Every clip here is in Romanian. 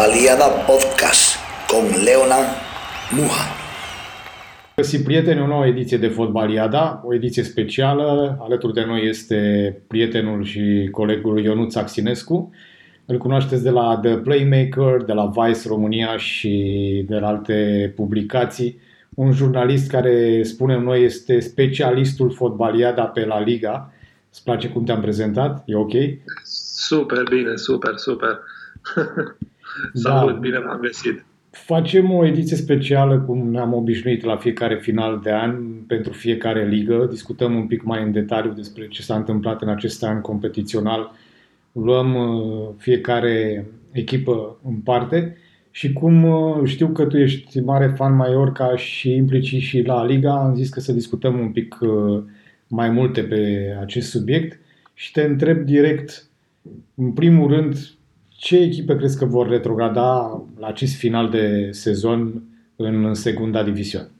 Fotbaliada Podcast con Leona Muja. Găsi prieteni o nouă ediție de Fotbaliada, o ediție specială. Alături de noi este prietenul și colegul Ionuț Axinescu. Îl cunoașteți de la The Playmaker, de la Vice România și de la alte publicații. Un jurnalist care, spunem noi, este specialistul Fotbaliada pe La Liga. Îți place cum te-am prezentat? E ok? Super bine, super, super. Salut, da. bine v-am găsit. Facem o ediție specială, cum ne-am obișnuit la fiecare final de an, pentru fiecare ligă. Discutăm un pic mai în detaliu despre ce s-a întâmplat în acest an competițional. Luăm uh, fiecare echipă în parte și cum uh, știu că tu ești mare fan Mallorca și implicit și la Liga, am zis că să discutăm un pic uh, mai multe pe acest subiect și te întreb direct, în primul rând, ce echipe crezi că vor retrograda la acest final de sezon în secunda diviziune?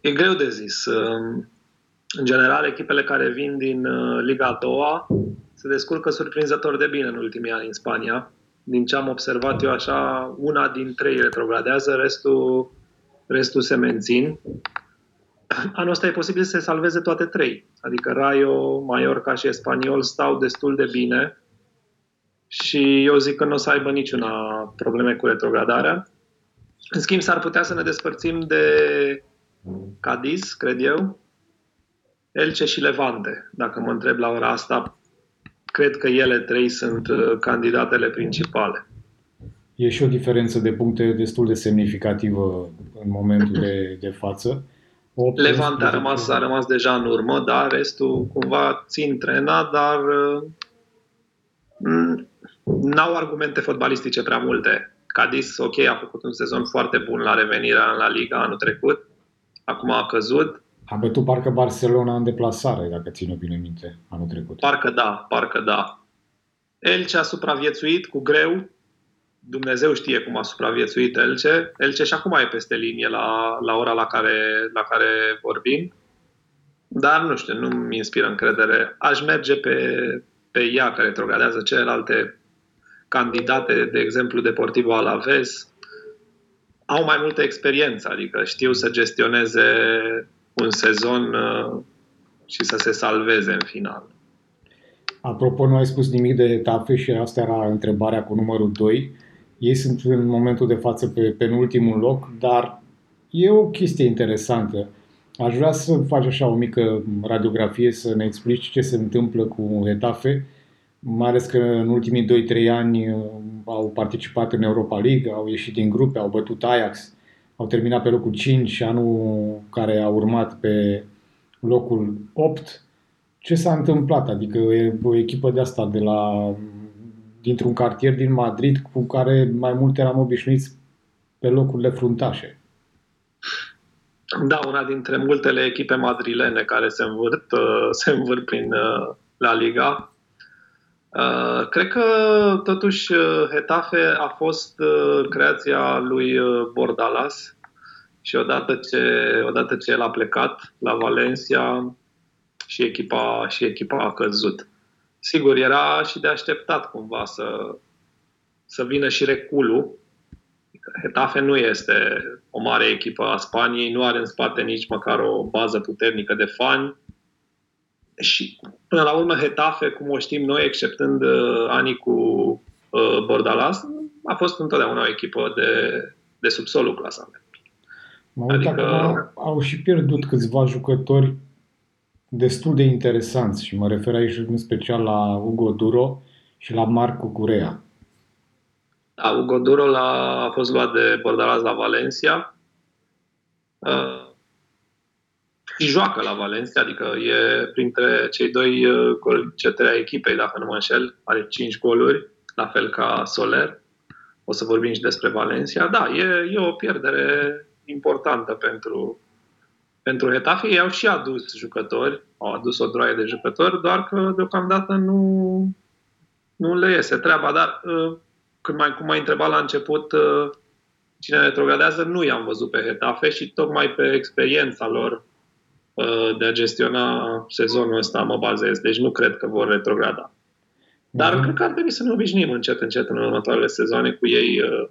E greu de zis. În general, echipele care vin din uh, Liga a doua se descurcă surprinzător de bine în ultimii ani în Spania. Din ce am observat eu așa, una din trei retrogradează, restul, restul se mențin anul ăsta e posibil să se salveze toate trei. Adică Rayo, Mallorca și Espanyol stau destul de bine și eu zic că nu o să aibă niciuna probleme cu retrogradarea. În schimb, s-ar putea să ne despărțim de Cadiz, cred eu, Elce și Levante. Dacă mă întreb la ora asta, cred că ele trei sunt uh, candidatele principale. E și o diferență de puncte destul de semnificativă în momentul de, de față. Levante a rămas, a rămas deja în urmă, dar restul cumva țin trena, dar uh, n-au argumente fotbalistice prea multe. Cadiz, ok, a făcut un sezon foarte bun la revenirea la Liga anul trecut, acum a căzut. A bătut parcă Barcelona în deplasare, dacă ține bine minte, anul trecut. Parcă da, parcă da. Elche a supraviețuit cu greu, Dumnezeu știe cum a supraviețuit Elce. Elce și acum e peste linie la, la ora la care, la care vorbim. Dar nu știu, nu mi inspiră încredere. Aș merge pe, pe ea care retrogradează celelalte candidate, de exemplu Deportivo Alaves, au mai multă experiență, adică știu să gestioneze un sezon uh, și să se salveze în final. Apropo, nu ai spus nimic de etape și asta era întrebarea cu numărul 2. Ei sunt în momentul de față pe penultimul loc, dar e o chestie interesantă. Aș vrea să faci așa o mică radiografie, să ne explici ce se întâmplă cu etafe, mai ales că în ultimii 2-3 ani uh, au participat în Europa League, au ieșit din grupe, au bătut Ajax, au terminat pe locul 5 și anul care a urmat pe locul 8. Ce s-a întâmplat? Adică e o echipă de asta de la dintr-un cartier din Madrid cu care mai mult eram obișnuiți pe locurile fruntașe. Da, una dintre multele echipe madrilene care se învârt, uh, se învârt prin uh, La Liga. Uh, cred că totuși Hetafe a fost creația lui Bordalas și odată ce, odată ce el a plecat la Valencia și echipa, și echipa a căzut. Sigur, era și de așteptat cumva să, să vină și reculul. Hetafe nu este o mare echipă a Spaniei, nu are în spate nici măcar o bază puternică de fani. Și până la urmă Hetafe, cum o știm noi, exceptând uh, anii cu uh, Bordalas, a fost întotdeauna o echipă de, de subsolul clasament. Mă adică... au și pierdut câțiva jucători destul de interesanți și mă refer aici în special la Ugo Duro și la Marco Curea. Da, Ugo Duro la, a fost luat de Bordalaz la Valencia uh, și joacă la Valencia, adică e printre cei doi uh, golceteri ai echipei, dacă nu mă înșel, are 5 goluri, la fel ca Soler. O să vorbim și despre Valencia. Da, e, e o pierdere importantă pentru, pentru Hetafe ei au și adus jucători, au adus o droaie de jucători, doar că deocamdată nu, nu le iese treaba. Dar uh, când mai, cum m-ai întrebat la început uh, cine retrogradează, nu i-am văzut pe Hetafe și tocmai pe experiența lor uh, de a gestiona sezonul ăsta mă bazez. Deci nu cred că vor retrograda. Dar Mhm. cred că ar trebui să ne obișnuim încet, încet în următoarele sezoane cu ei uh,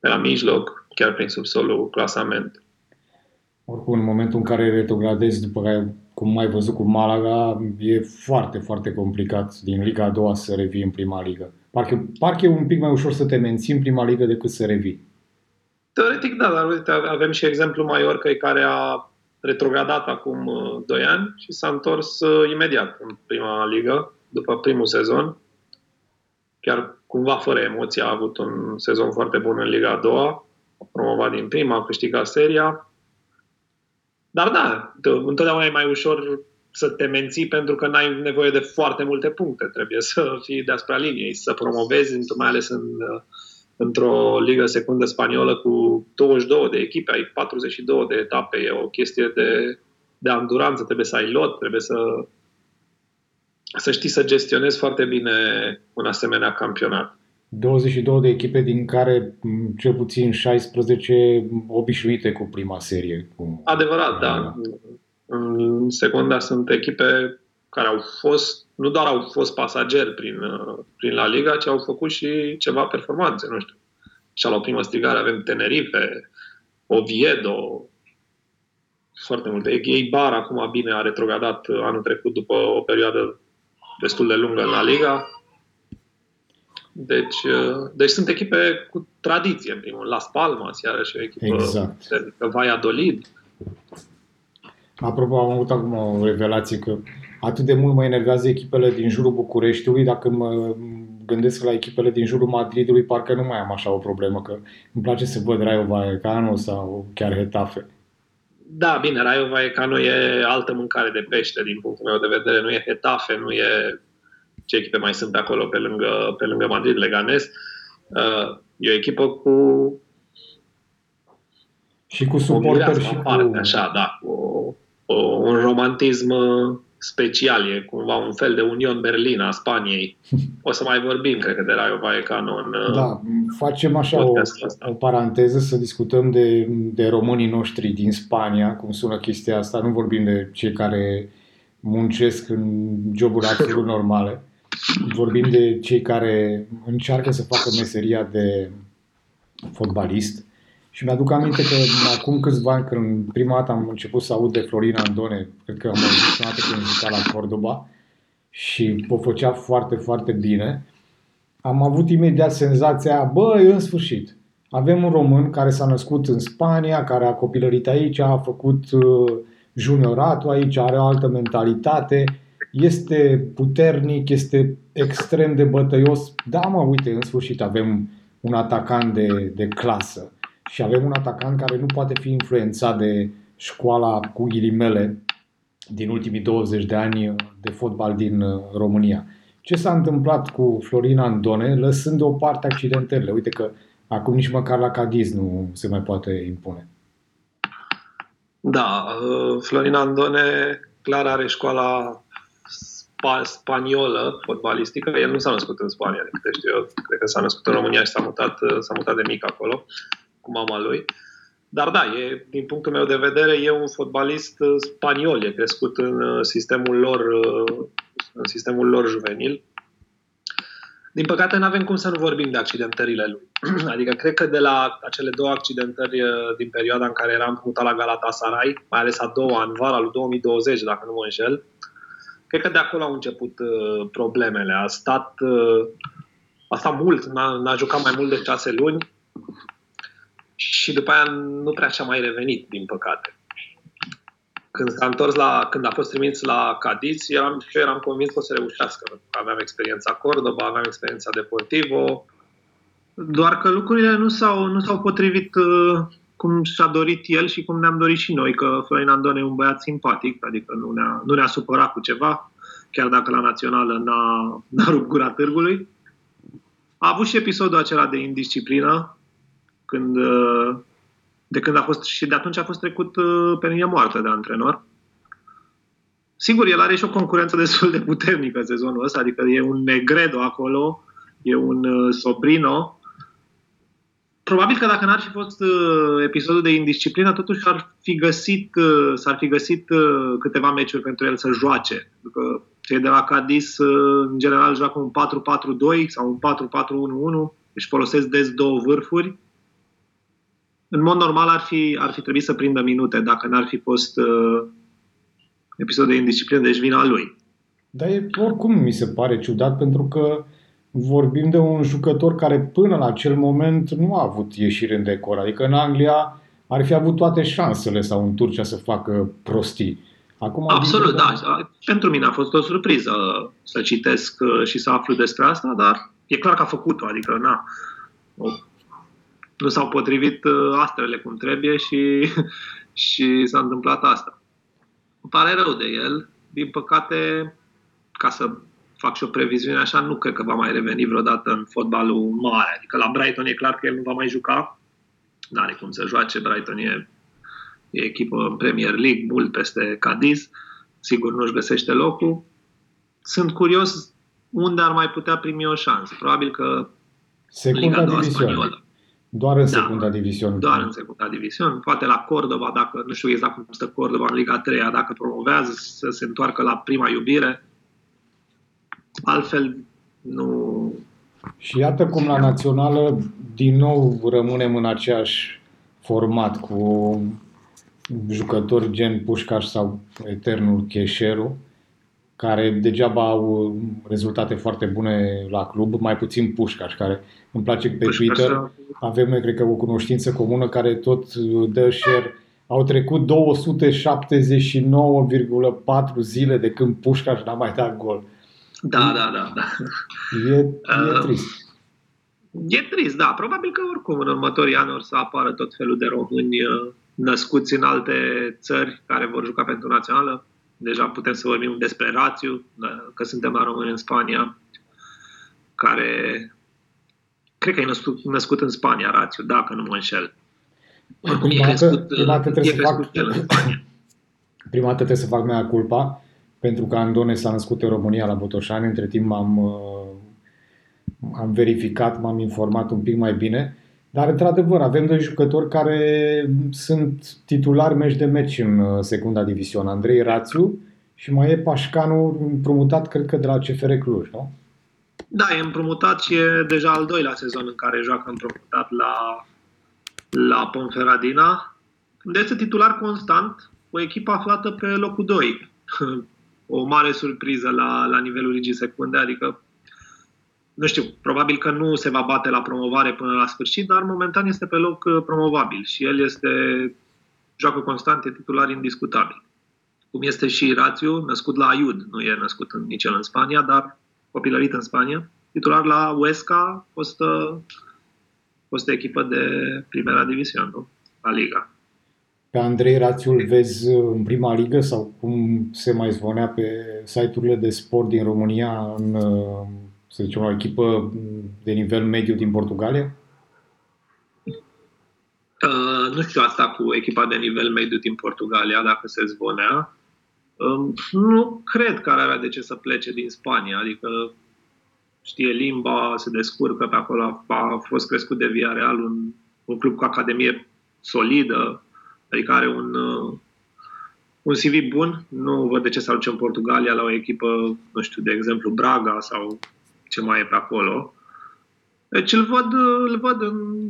pe la mijloc, chiar prin subsolul clasament. Oricum, în momentul în care retrogradezi, după care, cum ai văzut cu Malaga, e foarte, foarte complicat din Liga a doua să revii în prima ligă. Parcă, parcă e un pic mai ușor să te menții în prima ligă decât să revii. Teoretic, da, dar uite, avem și exemplu Mallorca care a retrogradat acum uh, 2 ani și s-a întors uh, imediat în prima ligă, după primul sezon. Chiar cumva fără emoții a avut un sezon foarte bun în Liga a doua, a promovat din prima, a câștigat seria. Dar da, te- întotdeauna e mai ușor să te menții pentru că n-ai nevoie de foarte multe puncte. Trebuie să fii deasupra liniei, să promovezi, mai ales în, uh, într-o ligă secundă spaniolă cu 22 de echipe, ai 42 de etape, e o chestie de, de anduranță, trebuie să ai lot, trebuie să, să știi să gestionezi foarte bine un asemenea campionat. 22 de echipe, din care m, cel puțin 16 obișnuite cu prima serie. Cu... Adevărat, da. În secunda sunt echipe care au fost, nu doar au fost pasageri prin, uh, prin La Liga, ci au făcut și ceva performanțe, nu știu. Și la o primă strigare avem Tenerife, Oviedo, foarte multe. Eibar acum bine a retrogradat anul trecut după o perioadă destul de lungă în La Liga. Deci, uh, deci sunt echipe cu tradiție, în primul rând. Las Palmas, iarăși o echipă Exact. puternică. Valladolid. Apropo, am avut acum o revelație că atât de mult mă enervează echipele din jurul Bucureștiului, dacă mă gândesc la echipele din jurul Madridului, parcă nu mai am așa o problemă, că îmi place să văd Rayo Vallecano sau chiar Hetafe. Da, bine, Rayo Vallecano e altă mâncare de pește din punctul meu de vedere. Nu e Hetafe, nu e ce echipe mai sunt pe acolo pe lângă, pe lângă Madrid, Leganés. Uh, E o echipă cu Și cu o suporteri mireasă și cu... aparte, așa, da, cu o, o, un romantism uh, special, e cumva un fel de Union Berlin a Spaniei. O să mai vorbim, cred că, de Rayo Vallecano în, uh, Da, facem așa o, podcastul ăsta. o paranteză să discutăm de, de românii noștri din Spania, cum sună chestia asta, nu vorbim de cei care muncesc în joburi absolut normale, vorbim de cei care încearcă să facă meseria de fotbalist. Și mi-aduc aminte că acum câțiva ani, când prima dată am început să aud de Florin Andone, cred că am auzit prima dată când juca la Cordoba și o făcea foarte, foarte bine, am avut imediat senzația, bă, în sfârșit, avem un român care s-a născut în Spania, care a copilărit aici, a făcut uh, junioratul aici, are o altă mentalitate, este puternic, este extrem de bătăios. Da, mă, uite, în sfârșit avem un atacant de, de clasă și avem un atacant care nu poate fi influențat de școala cu ghilimele din ultimii 20 de ani de fotbal din uh, România. Ce s-a întâmplat cu Florin Andone, lăsând deoparte accidentările? Uite că acum nici măcar la Cadiz nu se mai poate impune. Da, uh, Florin Andone clar are școala spa- spaniolă fotbalistică. El nu s-a născut în Spania, de câte știu eu. Cred că s-a născut în România și s-a mutat, uh, s-a mutat de mic acolo cu mama lui. Dar da, e, din punctul meu de vedere, e un fotbalist uh, spaniol, e crescut în uh, sistemul lor, uh, în sistemul lor juvenil. Din păcate, nu avem cum să nu vorbim de accidentările lui. Adică, cred că de la acele două accidentări uh, din perioada în care eram mutat la Galatasaray, mai ales a doua, în vara lui 2020, dacă nu mă înșel, cred că de acolo au început uh, problemele. A stat, uh, a stat mult, n-a, n-a jucat mai mult de șase luni și după aia nu prea și-a mai revenit, din păcate. Când s-a întors la, când a fost trimis la Cadiz, eram, și eu eram convins că o să reușească. pentru că Aveam experiența Cordoba, aveam experiența Deportivo, doar că lucrurile nu s-au, nu s-au potrivit uh, cum și-a dorit el și cum ne-am dorit și noi, că Florin Andone e un băiat simpatic, adică nu ne-a, nu ne-a supărat cu ceva, chiar dacă la națională n-a, n-a rupt gura târgului. A avut și episodul acela de indisciplină, când, uh, de când a fost și de atunci a fost trecut uh, pe linia moartă de antrenor. Sigur, el are și o concurență destul de puternică sezonul ăsta, adică e un Negredo acolo, e un uh, Sobrino. Probabil că dacă n-ar fi fost uh, episodul de indisciplină, totuși ar fi găsit, uh, s-ar fi găsit uh, câteva meciuri pentru el să joace. Pentru că Cei de la Cadiz, uh, în general, joacă un 4-4-2 sau un 4-4-1-1, deci folosesc des două vârfuri. În mod normal ar fi, ar fi trebuit să prindă minute dacă n-ar fi fost uh, episod de indisciplină, deci vina lui. Dar e, oricum mi se pare ciudat pentru că vorbim de un jucător care până la acel moment nu a avut ieșire în decor. Adică în Anglia ar fi avut toate șansele sau în Turcia să facă prostii. Acum, Absolut, da. Pentru mine a fost o surpriză să citesc uh, și să aflu despre asta, dar e clar că a făcut-o, adică na, nu s-au potrivit uh, astrele cum trebuie și, și s-a întâmplat asta. Îmi pare rău de el. Din păcate, ca să fac și o previziune așa, nu cred că va mai reveni vreodată în fotbalul mare. Adică la Brighton e clar că el nu va mai juca. Nu are cum să joace. Brighton e, e echipă în Premier League, mult peste Cadiz. Sigur nu-și găsește locul. Sunt curios unde ar mai putea primi o șansă. Probabil că Secunda Liga División. Doar în da, secunda diviziune. Doar în secunda diviziune. Poate la Cordova, dacă nu știu exact cum stă Cordova în Liga 3, dacă promovează să se întoarcă la prima iubire. Altfel, nu... Și iată cum la națională din nou rămânem în aceeași format cu jucători gen Pușcaș sau eternul Cheșeru, care degeaba au rezultate foarte bune la club, mai puțin Pușcaș, care îmi place pe Twitter. Avem, noi, cred că, o cunoștință comună care tot dă share. Au trecut 279,4 zile de când Pușcaș n-a mai dat gol. Da, da, da. da. E, e uh, trist. E trist, da. Probabil că oricum în următorii ani or să apară tot felul de români uh, născuți în alte țări care vor juca pentru națională. Deja putem să vorbim despre Rațiu, da, că suntem la români în Spania, care cred că e născut, născut în Spania, Rațiu, dacă nu mă înșel. Oricum prima, e crescut, prima dată trebuie să fac, prima dată trebuie să fac mea culpa, pentru că Andone s-a născut în România la Botoșani, între timp am, uh, am verificat, m-am informat un pic mai bine, dar într-adevăr avem doi jucători care sunt titulari meci de meci în uh, secunda diviziune, Andrei Rațiu și mai e Pașcanu împrumutat, cred că de la CFR Cluj, nu? Da, e împrumutat și e deja al doilea sezon în care joacă împrumutat la, la Ponferradina. De este titular constant, o echipă aflată pe locul 2. O mare surpriză la, la nivelul ligii secunde, adică nu știu, probabil că nu se va bate la promovare până la sfârșit, dar momentan este pe loc uh, promovabil și el este joacă constant, e titular indiscutabil. Cum este și Rațiu, născut la Ayud, nu e născut în, nici el în Spania, dar copilărit în Spania, titular la Huesca, fost, fost echipă de primera diviziune, nu? La Liga. Pe Andrei Rațiu îl vezi în prima ligă sau cum se mai zvonea pe site-urile de sport din România în, să zicem, o echipă de nivel mediu din Portugalia? Uh, nu știu asta cu echipa de nivel mediu din Portugalia, dacă se zvonea. Nu cred că ar avea de ce să plece din Spania, adică știe limba, se descurcă pe acolo, a fost crescut de Villarreal, un, un club cu academie solidă, adică are un, un CV bun. Nu văd de ce să aduce în Portugalia la o echipă, nu știu, de exemplu Braga sau ce mai e pe acolo. Deci îl văd, îl văd în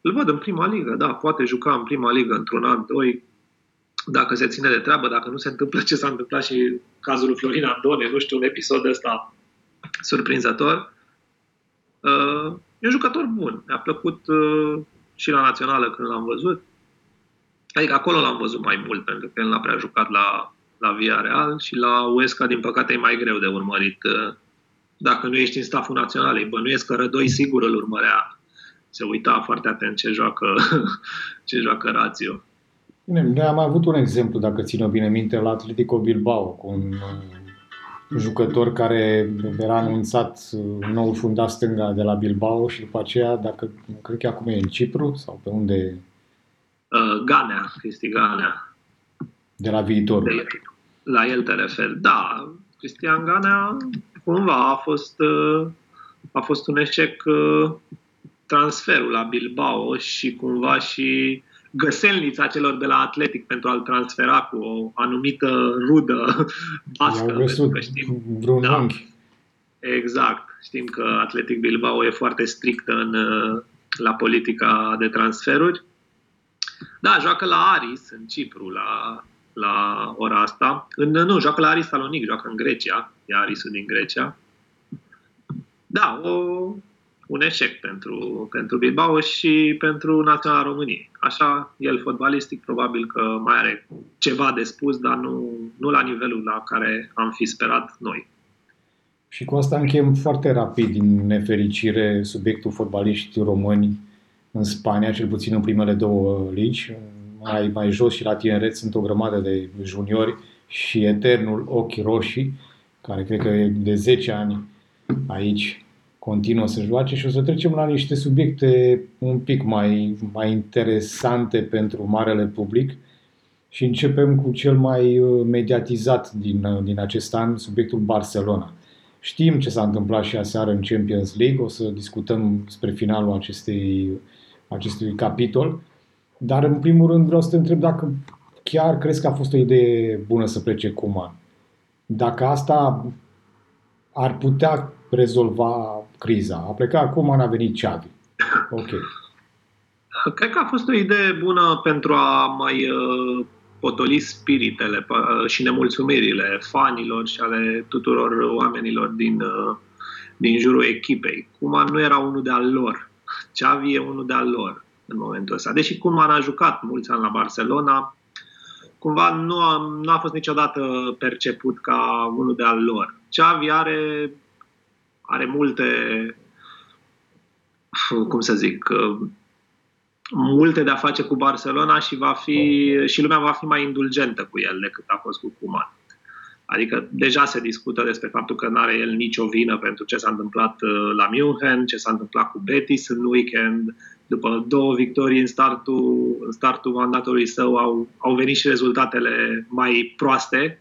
îl văd în prima ligă, da, poate juca în prima ligă într-un an, doi, dacă se ține de treabă, dacă nu se întâmplă ce s-a întâmplat și cazul lui Florin Andone, nu știu, un episod ăsta surprinzător. Uh, e un jucător bun. Mi-a plăcut uh, și la națională când l-am văzut. Adică acolo l-am văzut mai mult, pentru că el n-a prea jucat la, la Via Real și la Uesca, din păcate, e mai greu de urmărit. Uh, dacă nu ești în staful național, îi bănuiesc că Rădoi sigur îl urmărea. Se uita foarte atent ce joacă, ce joacă Rațiu. Bine, noi am avut un exemplu, dacă țină bine minte, la Atletico Bilbao, cu un jucător care era anunțat nou fundat stânga de la Bilbao și după aceea, dacă cred că acum e în Cipru sau pe unde? Uh, Ganea, Cristi Ganea. De la viitor. De, la el te referi. Da, Cristian Ganea cumva a fost, uh, a fost un eșec uh, transferul la Bilbao și cumva și găselnița celor de la Atletic pentru a-l transfera cu o anumită rudă bască. Pentru că știm, vreun da, unghi. Exact. Știm că Atletic Bilbao e foarte strictă în, la politica de transferuri. Da, joacă la Aris, în Cipru, la, la ora asta. În, nu, joacă la Aris Salonic, joacă în Grecia. E Arisul din Grecia. Da, o, un eșec pentru, pentru Bilbao și pentru Naționala României. Așa, el fotbalistic probabil că mai are ceva de spus, dar nu, nu la nivelul la care am fi sperat noi. Și cu asta încheiem foarte rapid, din nefericire, subiectul fotbaliști români în Spania, cel puțin în primele două ligi. Mai, mai jos și la tineret sunt o grămadă de juniori și eternul ochi roșii, care cred că e de 10 ani aici continuă să joace și o să trecem la niște subiecte un pic mai, mai interesante pentru marele public și începem cu cel mai uh, mediatizat din, uh, din acest an, subiectul Barcelona. Știm ce s-a întâmplat și aseară în Champions League, o să discutăm spre finalul acestei, acestui capitol, dar în primul rând vreau să te întreb dacă chiar crezi că a fost o idee bună să plece Cuman. Dacă asta ar putea rezolva criza. A plecat acum, a venit Xavi. Ok. Cred că a fost o idee bună pentru a mai uh, potoli spiritele și nemulțumirile fanilor și ale tuturor oamenilor din, uh, din jurul echipei. Cum nu era unul de al lor. Xavi e unul de al lor în momentul ăsta. Deși cum a jucat mulți ani la Barcelona, cumva nu a, nu a fost niciodată perceput ca unul de al lor. Xavi are are multe, cum să zic, multe de a face cu Barcelona și, va fi, și lumea va fi mai indulgentă cu el decât a fost cu Kuman. Adică deja se discută despre faptul că nu are el nicio vină pentru ce s-a întâmplat uh, la München, ce s-a întâmplat cu Betis în weekend. După două victorii în startul, în startul mandatului său au, au venit și rezultatele mai proaste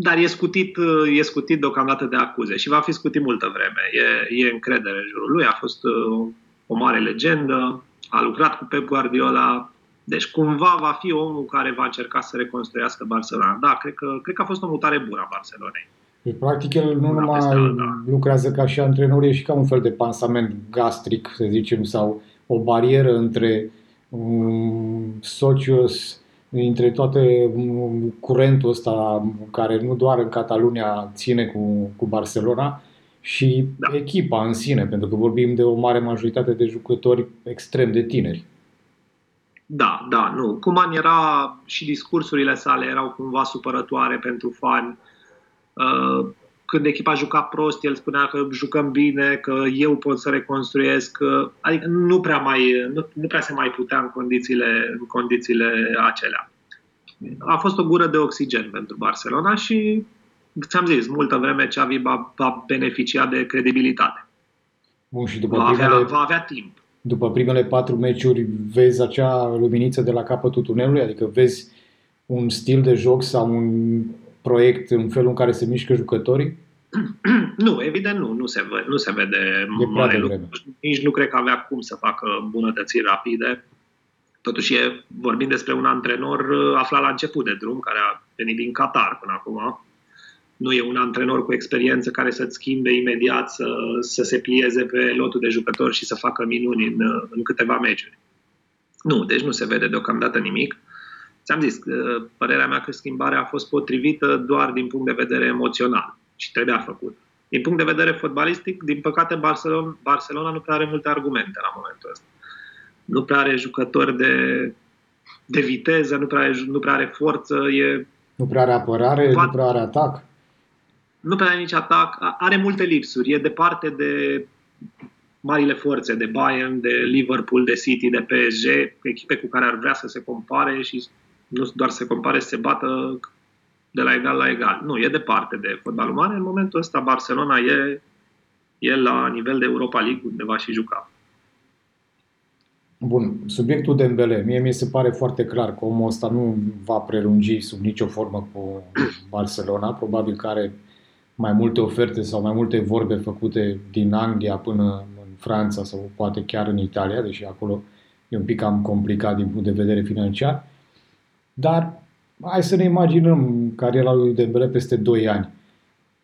dar e scutit, e scutit deocamdată de acuze și va fi scutit multă vreme. E, e încredere în jurul lui, a fost uh, o mare legendă, a lucrat cu Pep Guardiola, deci cumva va fi omul care va încerca să reconstruiască Barcelona. Da, cred că, cred că a fost o mutare bună a Barcelonei. Deci, practic, el nu da, numai an, da. lucrează ca și antrenor, e și ca un fel de pansament gastric, să zicem, sau o barieră între um, socios între toate mm, curentul ăsta care nu doar în Catalunia ține cu, cu Barcelona și da. echipa în sine, pentru că vorbim de o mare majoritate de jucători extrem de tineri. Da, da, nu. Cuman era și discursurile sale erau cumva supărătoare pentru fani. Uh, când echipa juca prost, el spunea că jucăm bine, că eu pot să reconstruiesc. Adică nu prea, mai, nu, nu prea se mai putea în condițiile, în condițiile acelea. A fost o gură de oxigen pentru Barcelona și, ți-am zis, multă vreme Xavi va, va beneficia de credibilitate. Bun, și după va, primele, avea, va avea timp. După primele patru meciuri vezi acea luminiță de la capătul tunelului? Adică vezi un stil de joc sau un proiect în felul în care se mișcă jucătorii? nu, evident nu, nu se, vede, nu se vede e mare lucru. Nici nu cred că avea cum să facă bunătățiri rapide. Totuși, e, vorbim despre un antrenor uh, aflat la început de drum, care a venit din Qatar până acum. Nu e un antrenor cu experiență care să-ți schimbe imediat, să, să se plieze pe lotul de jucători și să facă minuni în, uh, în câteva meciuri. Nu, deci nu se vede deocamdată nimic. Ți-am zis, uh, părerea mea că schimbarea a fost potrivită doar din punct de vedere emoțional și trebuia făcut. Din punct de vedere fotbalistic, din păcate, Barcelona, Barcelona nu prea are multe argumente la momentul ăsta. Nu prea are jucători de, de viteză, nu prea, are, nu prea are forță. E... Nu prea are apărare, nu prea are atac. Nu prea are nici atac. Are multe lipsuri. E departe de marile forțe, de Bayern, de Liverpool, de City, de PSG, echipe cu care ar vrea să se compare și nu doar să se compare, să se bată de la egal la egal. Nu, e departe de fotbalul mare. În momentul ăsta Barcelona e, e la nivel de Europa League unde va și juca. Bun, subiectul de Dembele, mie mi se pare foarte clar că omul ăsta nu va prelungi sub nicio formă cu Barcelona, probabil că are mai multe oferte sau mai multe vorbe făcute din Anglia până în Franța sau poate chiar în Italia, deși acolo e un pic cam complicat din punct de vedere financiar, dar hai să ne imaginăm cariera lui Dembele peste 2 ani.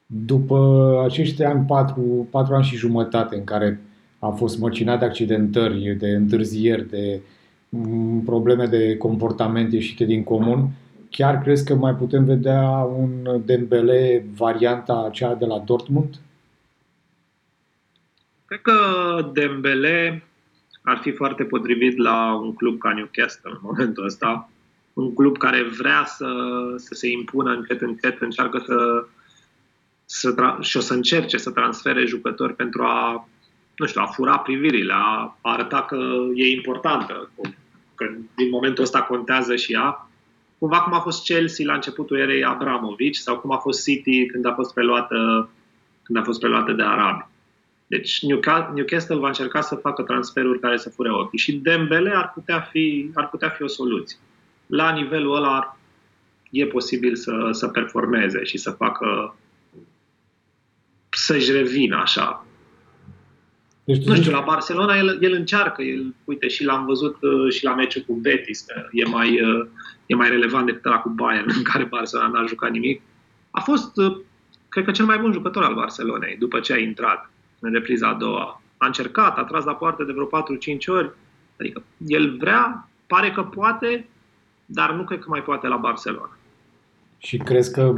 După acești ani, 4, 4 ani și jumătate în care a fost măcinat de accidentări, de întârzieri, de mm, probleme de comportament ieșite din comun, chiar crezi că mai putem vedea un Dembele varianta aceea de la Dortmund? Cred că Dembele ar fi foarte potrivit la un club ca Newcastle în momentul ăsta. Un club care vrea să, să se impună încet, încet, încearcă să, să tra- și o să încerce să transfere jucători pentru a, nu știu, a fura privirile, a, a arăta că e importantă, că din momentul ăsta contează și ea. Cumva cum a fost Chelsea la începutul erei Abramovici sau cum a fost City când a fost preluată, când a fost preluată de arabi. Deci Newcastle va încerca să facă transferuri care să fure ochii și Dembele ar putea fi, ar putea fi o soluție. La nivelul ăla e posibil să, să performeze și să facă să-și revină așa. Deci, nu știu, la Barcelona el, el încearcă, el, uite, și l-am văzut uh, și la meciul cu Betis, e mai, uh, e mai relevant decât la cu Bayern, în care Barcelona n-a jucat nimic. A fost, uh, cred că, cel mai bun jucător al Barcelonei după ce a intrat în repriza a doua. A încercat, a tras la poartă de vreo 4-5 ori. Adică el vrea, pare că poate, dar nu cred că mai poate la Barcelona. Și crezi că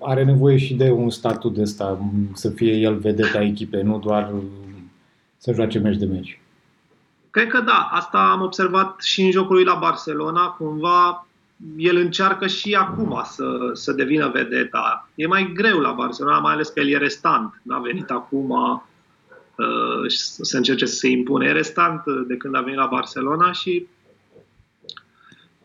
are nevoie și de un statut de ăsta, să fie el vedeta echipei, nu doar să joace meci de meci? Cred că da. Asta am observat și în jocul lui la Barcelona. Cumva el încearcă și acum să, să devină vedeta. E mai greu la Barcelona, mai ales că el e restant. N-a venit acum uh, să încerce să se impune. E restant de când a venit la Barcelona și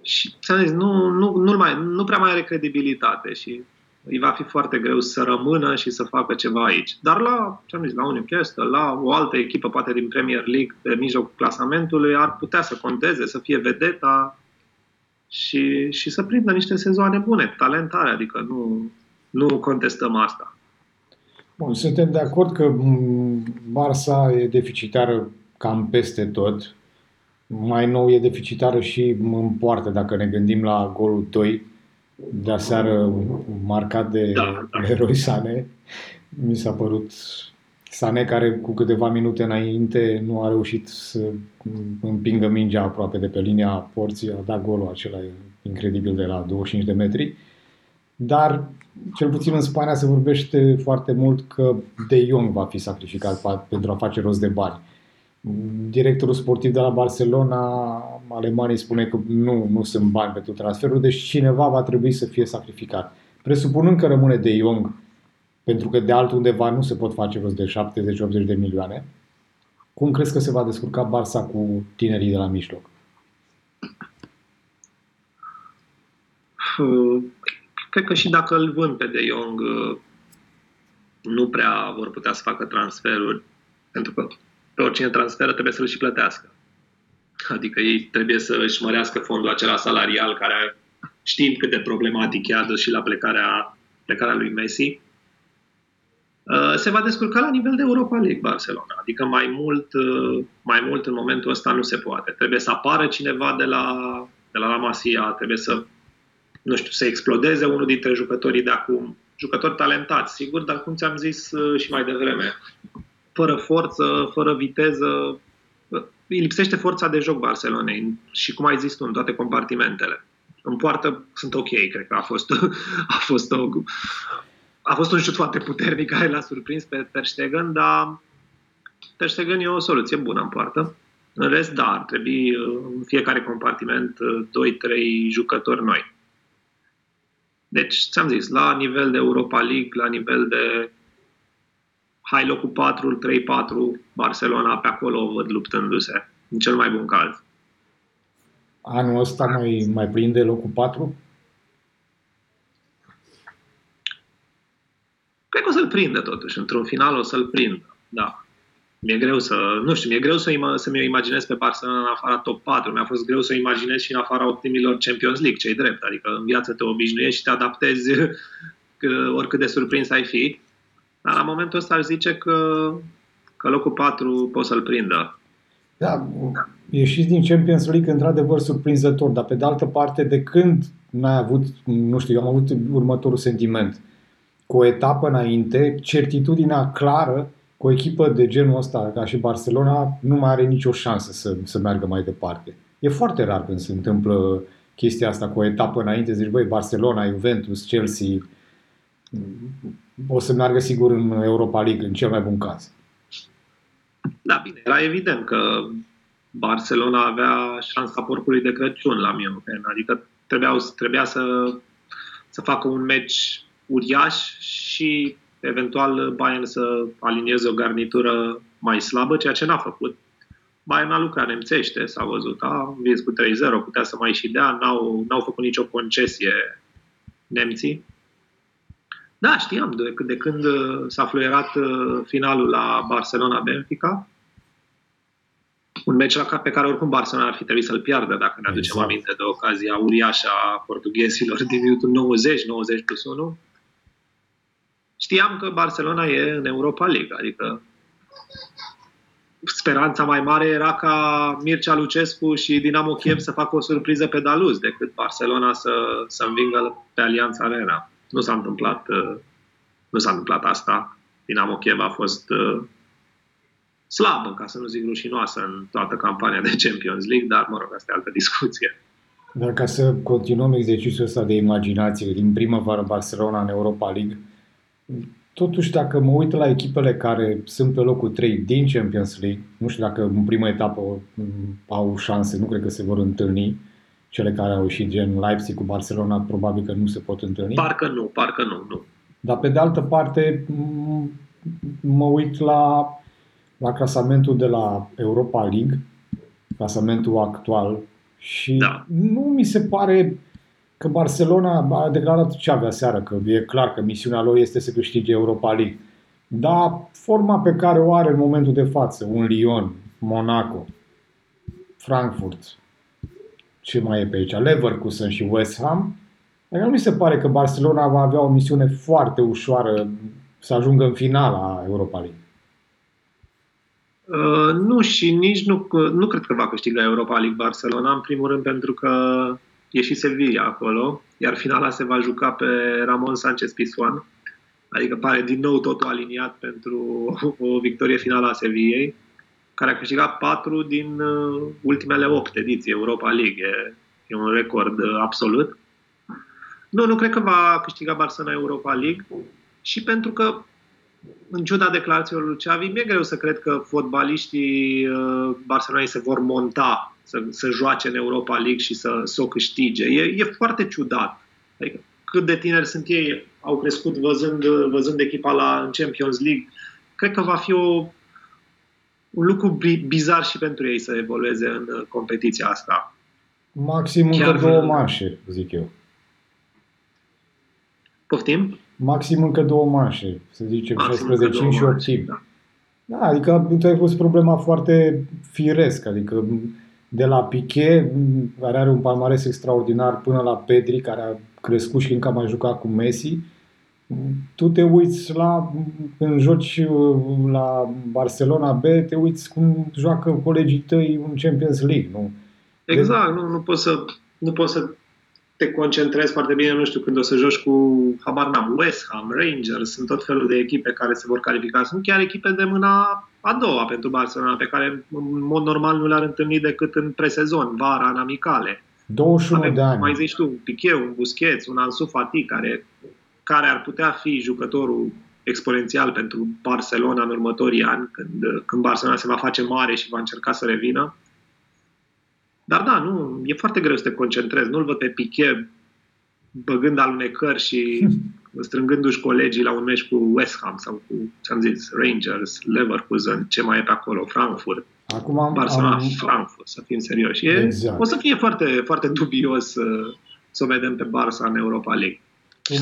și zis, nu, nu, nu, mai, nu prea mai are credibilitate și îi va fi foarte greu să rămână și să facă ceva aici. Dar la, ce am zis, la un Newcastle, la o altă echipă, poate din Premier League, de mijlocul clasamentului, ar putea să conteze, să fie vedeta și, și să prindă niște sezoane bune, talentare, adică nu, nu contestăm asta. Bun, suntem de acord că Barça e deficitară cam peste tot. Mai nou e deficitară și în poartă, dacă ne gândim la golul 2 de aseară marcat de da, da. eroi Sane. Mi s-a părut Sane care cu câteva minute înainte nu a reușit să împingă mingea aproape de pe linia porții, a dat golul acela incredibil de la 25 de metri. Dar, cel puțin în Spania se vorbește foarte mult că De Jong va fi sacrificat pentru a face rost de bani. Directorul sportiv de la Barcelona, alemanii, spune că nu, nu sunt bani pentru transferul, deci cineva va trebui să fie sacrificat. Presupunând că rămâne De Jong, pentru că de altundeva nu se pot face rost de 70-80 de milioane, cum crezi că se va descurca Barça cu tinerii de la mijloc? Cred că și dacă îl vând pe De Jong, nu prea vor putea să facă transferuri, pentru că pe oricine transferă trebuie să-l și plătească. Adică ei trebuie să își mărească fondul acela salarial care știm cât de problematic e adus și la plecarea, plecarea lui Messi. Uh, se va descurca la nivel de Europa League Barcelona. Adică mai mult, uh, mai mult în momentul ăsta nu se poate. Trebuie să apară cineva de la, de la La Masia, trebuie să, nu știu, să explodeze unul dintre jucătorii de acum. Jucători talentați, sigur, dar cum ți-am zis uh, și mai devreme, fără forță, fără viteză, îi lipsește forța de joc Barcelonei și cum ai zis tu, în toate compartimentele. În poartă sunt ok, cred că a fost, a fost, o, a fost un șut foarte puternic care l-a surprins pe Ter Stegen, dar Ter Stegen e o soluție bună în poartă. În rest, da, ar trebui în fiecare compartiment 2-3 jucători noi. Deci, ți-am zis, la nivel de Europa League, la nivel de hai locul 4, 3-4, Barcelona pe acolo o văd luptându-se, în cel mai bun caz. Anul ăsta mai, mai prinde locul 4? Cred că o să-l prindă totuși, într-un final o să-l prindă, da. Mi-e greu să, nu știu, mi-e greu să, ima, să mi-o imaginez pe Barcelona în afara top 4. Mi-a fost greu să o imaginez și în afara optimilor Champions League, cei drept. Adică în viață te obișnuiești și te adaptezi oricât de surprins ai fi. Dar la momentul ăsta aș zice că, că locul 4 poți să-l prindă. Da, ieșiți din Champions League într-adevăr surprinzător, dar pe de altă parte, de când n-ai avut, nu știu, eu am avut următorul sentiment. Cu o etapă înainte, certitudinea clară cu o echipă de genul ăsta, ca și Barcelona, nu mai are nicio șansă să, să meargă mai departe. E foarte rar când se întâmplă chestia asta cu o etapă înainte, zici, băi, Barcelona, Juventus, Chelsea, o să meargă sigur în Europa League, în cel mai bun caz. Da, bine, era evident că Barcelona avea șansa porcului de Crăciun la München, adică trebuia, trebuia să, să facă un meci uriaș și eventual Bayern să alinieze o garnitură mai slabă, ceea ce n-a făcut. Bayern a lucrat nemțește, s-a văzut, a învins cu 3-0, putea să mai și dea, n-au, n-au făcut nicio concesie nemții. Da, știam de, de când s-a fluierat uh, finalul la Barcelona-Benfica, un meci pe care oricum Barcelona ar fi trebuit să-l piardă dacă ne aducem exact. aminte de ocazia uriașă a portughezilor din minutul 90, 90 plus 1. Știam că Barcelona e în Europa League, adică speranța mai mare era ca Mircea Lucescu și Dinamo Kiev să facă o surpriză pe Daluz decât Barcelona să, să învingă pe Alianța Arena. Nu s-a întâmplat, uh, nu s-a întâmplat asta. Dinamo Kiev a fost uh, slabă, ca să nu zic rușinoasă, în toată campania de Champions League, dar, mă rog, asta e altă discuție. Dar ca să continuăm exercițiul ăsta de imaginație din primăvară Barcelona în Europa League, totuși dacă mă uit la echipele care sunt pe locul 3 din Champions League, nu știu dacă în prima etapă mm, au șanse, nu cred că se vor întâlni, cele care au ieșit gen Leipzig cu Barcelona probabil că nu se pot întâlni. Parcă nu, parcă nu, nu. Dar pe de altă parte mă uit la la clasamentul de la Europa League, clasamentul actual, și da. nu mi se pare că Barcelona a declarat ce avea seară, că e clar că misiunea lor este să câștige Europa League. Dar forma pe care o are în momentul de față, un Lyon, Monaco, Frankfurt, ce mai e pe aici, Leverkusen și West Ham, adică nu mi se pare că Barcelona va avea o misiune foarte ușoară să ajungă în finala Europa League. Uh, nu, și nici nu, nu cred că va câștiga Europa League Barcelona, în primul rând pentru că e și Sevilla acolo, iar finala se va juca pe Ramon Sanchez Pizjuan, adică pare din nou totul aliniat pentru o victorie finală a Sevillei, care a câștigat patru din uh, ultimele opt ediții Europa League. E, e un record uh, absolut. Nu, nu cred că va câștiga Barcelona Europa League și pentru că în ciuda declarațiilor lui Xavi, mi-e greu să cred că fotbaliștii uh, Barcelonei se vor monta să, să joace în Europa League și să, să o câștige. E, e foarte ciudat. Adică, cât de tineri sunt ei, au crescut văzând, văzând echipa la în Champions League. Cred că va fi o, un lucru bizar și pentru ei să evolueze în uh, competiția asta. Maxim încă două manșe, zic eu. Poftim? maxim încă două manșe, să zicem, 16 și 8 timp. Da. da, adică tu ai pus problema foarte firesc, adică de la Piqué, care are un palmares extraordinar, până la Pedri, care a crescut și încă a mai jucat cu Messi, tu te uiți la, când joci la Barcelona B, te uiți cum joacă colegii tăi în Champions League, nu? Exact, de... nu, nu poți să nu poți să te concentrezi foarte bine, nu știu, când o să joci cu, habar n-am, West Ham, Rangers, sunt tot felul de echipe care se vor califica. Sunt chiar echipe de mâna a doua pentru Barcelona, pe care în mod normal nu le-ar întâlni decât în presezon, vara, în amicale. 21 Avem, de ani. Mai zici tu, un Piqué, un Busquets, un Ansu Fati, care, care ar putea fi jucătorul exponențial pentru Barcelona în următorii ani, când, când Barcelona se va face mare și va încerca să revină. Dar da, nu, e foarte greu să te concentrezi. Nu-l văd pe Piquet băgând alunecări și strângându-și colegii la un meci cu West Ham sau cu, ce-am zis, Rangers, Leverkusen, ce mai e pe acolo, Frankfurt. Acum am, Barcelona, am... Frankfurt, să fim serioși. E, exact. O să fie foarte, foarte dubios să, să o vedem pe Barça în Europa League.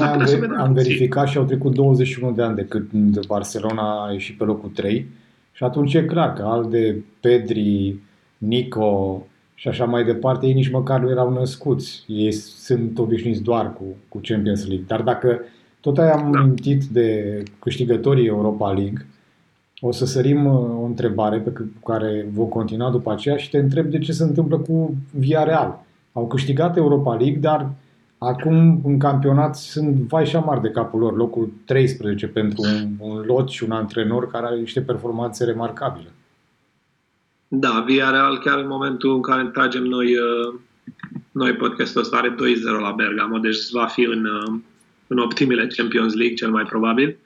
Am, ve- am verificat și au trecut 21 de ani de când Barcelona a ieșit pe locul 3 și atunci e clar că Alde, Pedri, Nico, și așa mai departe, ei nici măcar nu erau născuți. Ei sunt obișnuiți doar cu, cu Champions League. Dar dacă tot ai amintit de câștigătorii Europa League, O să sărim uh, o întrebare pe care vă continua după aceea și te întreb de ce se întâmplă cu Via Real. Au câștigat Europa League, dar acum în campionat sunt vai și amar de capul lor, locul 13 pentru un, un lot și un antrenor care are niște performanțe remarcabile. Da, Via Real chiar în momentul în care tragem noi, uh, noi podcastul ăsta are 2-0 la Bergamo, deci va fi în, uh, în optimile Champions League cel mai probabil.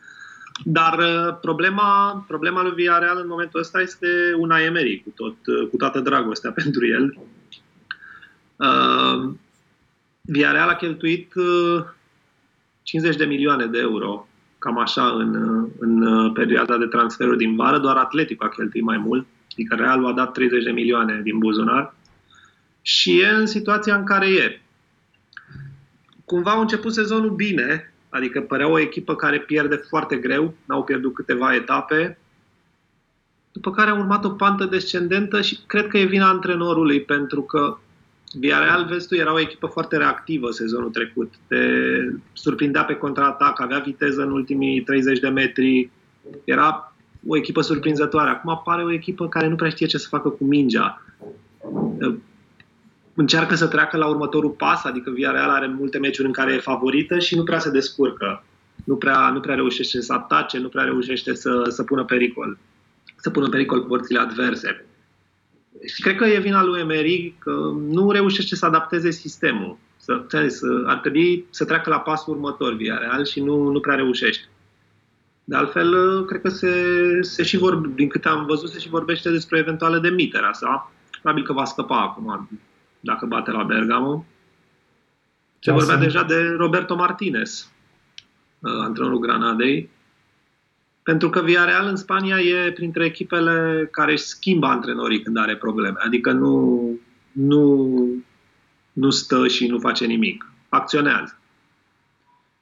Dar uh, problema, problema lui Villarreal în momentul ăsta este una Emery, cu, tot, cu toată dragostea pentru el. Uh, Villarreal a cheltuit uh, 50 de milioane de euro, cam așa, în, în perioada de transferuri din vară. Doar Atletico a cheltuit mai mult, adică Realul a dat 30 de milioane din buzunar. Și e în situația în care e. Cumva au început sezonul bine, Adică părea o echipă care pierde foarte greu, n-au pierdut câteva etape, după care a urmat o pantă descendentă și cred că e vina antrenorului, pentru că Villarreal, vezi tu, era o echipă foarte reactivă sezonul trecut. Te surprindea pe contraatac, avea viteză în ultimii 30 de metri, era o echipă surprinzătoare. Acum apare o echipă care nu prea știe ce să facă cu mingea încearcă să treacă la următorul pas, adică Villarreal are multe meciuri în care e favorită și nu prea se descurcă. Nu prea, nu prea reușește să atace, nu prea reușește să, să pună pericol. Să pună pericol porțile adverse. Și cred că e vina lui Emery că nu reușește să adapteze sistemul. Să, să, ar trebui să treacă la pasul următor Villarreal și nu, nu prea reușește. De altfel, cred că se, se și vor, din câte am văzut, se și vorbește despre eventuale demiterea sa. Probabil că va scăpa acum dacă bate la Bergamo. Se vorbea deja de Roberto Martinez, uh, antrenorul Granadei, pentru că Villarreal în Spania e printre echipele care își schimbă antrenorii când are probleme. Adică nu, nu, nu stă și nu face nimic. Acționează.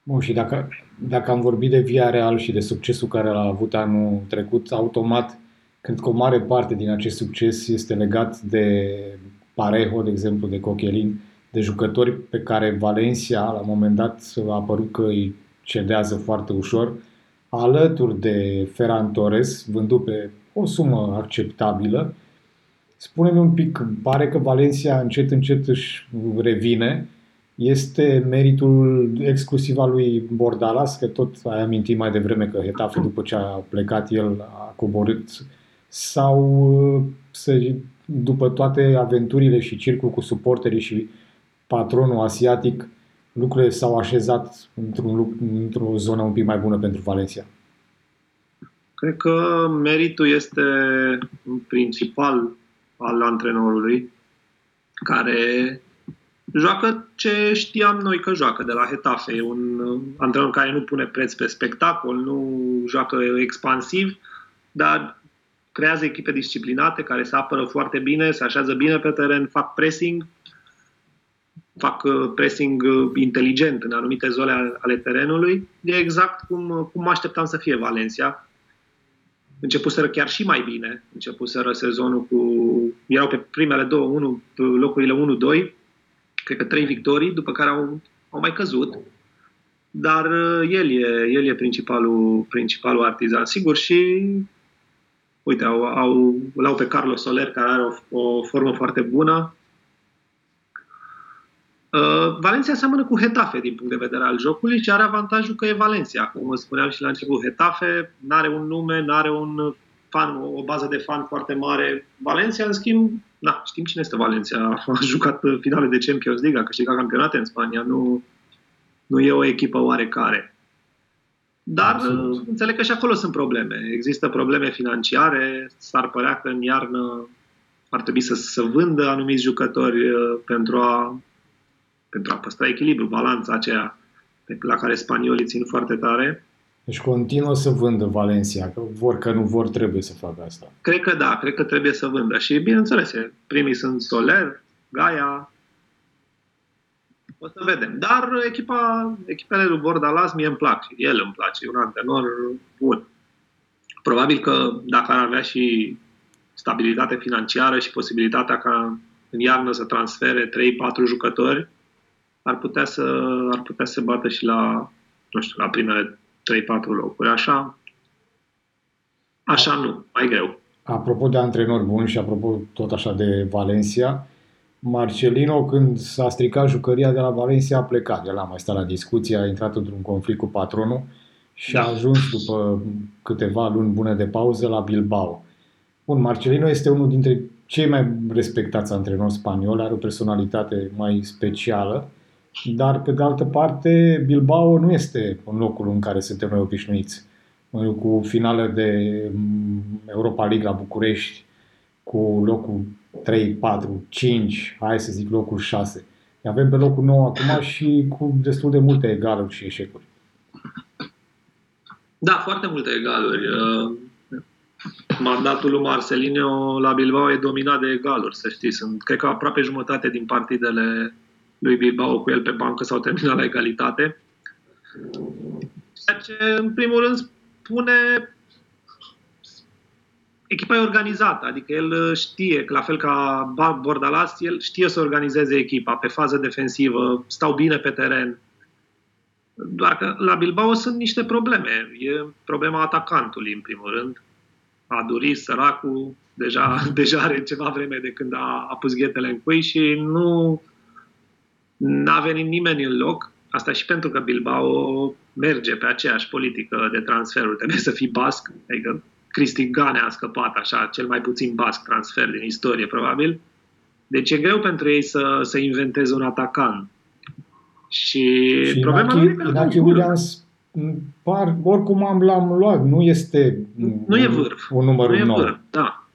Bun, și dacă, dacă am vorbit de Villarreal și de succesul care l-a avut anul trecut, automat, cred că o mare parte din acest succes este legat de Parejo, de exemplu, de Cochelin, de jucători pe care Valencia la un moment dat a apărut că îi cedează foarte ușor, alături de Ferran Torres, vândut pe o sumă acceptabilă. Spune-mi un pic, pare că Valencia încet încet își revine. Este meritul exclusiv al lui Bordalas, că tot ai amintit mai devreme că Hetafe, după ce a plecat el, a coborât sau să după toate aventurile și circul cu suporterii și patronul asiatic, lucrurile s-au așezat într-un, într-o zonă un pic mai bună pentru Valencia? Cred că meritul este principal al antrenorului, care joacă ce știam noi că joacă de la Hetafe. E un antrenor care nu pune preț pe spectacol, nu joacă expansiv, dar creează echipe disciplinate care se apără foarte bine, se așează bine pe teren, fac pressing, fac uh, pressing uh, inteligent în anumite zone ale terenului. E exact cum, cum mă așteptam să fie Valencia. Începuseră chiar și mai bine. Începuseră sezonul cu... Erau pe primele două, unu, locurile 1-2, cred că trei victorii, după care au, au mai căzut. Dar uh, el e, el e principalul, principalul artizan. Sigur, și uite, au, au, l-au pe Carlos Soler, care are o, o formă foarte bună. Uh, Valencia seamănă cu Hetafe din punct de vedere al jocului și are avantajul că e Valencia. Cum spuneam și la început, Hetafe nu are un nume, nu are un fan, o bază de fan foarte mare. Valencia, în schimb, na, știm cine este Valencia. A jucat finale de Champions League, a câștigat campionate în Spania. Nu, nu e o echipă oarecare. Dar Absolut. înțeleg că și acolo sunt probleme. Există probleme financiare, s-ar părea că în iarnă ar trebui să se vândă anumiți jucători uh, pentru a, pentru a păstra echilibru, balanța aceea la care spaniolii țin foarte tare. Deci continuă să vândă Valencia, că vor că nu vor, trebuie să facă asta. Cred că da, cred că trebuie să vândă. Și bineînțeles, primii sunt Soler, Gaia, o să vedem. Dar echipa, echipele lui Bordalas mie îmi plac. El îmi place. E un antrenor bun. Probabil că dacă ar avea și stabilitate financiară și posibilitatea ca în iarnă să transfere 3-4 jucători, ar putea să, ar putea să bată și la, nu știu, la primele 3-4 locuri. Așa, Așa nu, mai greu. Apropo de antrenori buni și apropo tot așa de Valencia, Marcelino, când s-a stricat jucăria de la Valencia, a plecat. El a mai stat la discuție, a intrat într-un conflict cu patronul și da. a ajuns după câteva luni bune de pauză la Bilbao. Bun, Marcelino este unul dintre cei mai respectați antrenori spanioli, are o personalitate mai specială, dar pe de altă parte Bilbao nu este în locul în care suntem noi obișnuiți. Cu finale de Europa League la București, cu locul 3, 4, 5, hai să zic locul 6. Avem pe locul 9 acum și cu destul de multe egaluri și eșecuri. Da, foarte multe egaluri. Uh, mandatul lui Marcelino la Bilbao e dominat de egaluri, să știți. Sunt, cred că aproape jumătate din partidele lui Bilbao cu el pe bancă s-au terminat la egalitate. Ceea ce, în primul rând, spune echipa e organizată, adică el știe, la fel ca Bordalas, el știe să organizeze echipa pe fază defensivă, stau bine pe teren. Doar că la Bilbao sunt niște probleme. E problema atacantului, în primul rând. A durit săracul, deja, deja are ceva vreme de când a, a pus ghetele în cui și nu a venit nimeni în loc. Asta și pentru că Bilbao merge pe aceeași politică de transferuri. Trebuie să fii basc, adică Cristi Gane a scăpat așa, cel mai puțin basc transfer din istorie, probabil. Deci e greu pentru ei să, să inventeze un atacant. Și, și problema Inaki, nu Inaki Williams par, oricum am l-am luat, nu este nu e vârf. un număr nu nou. E vârf, da.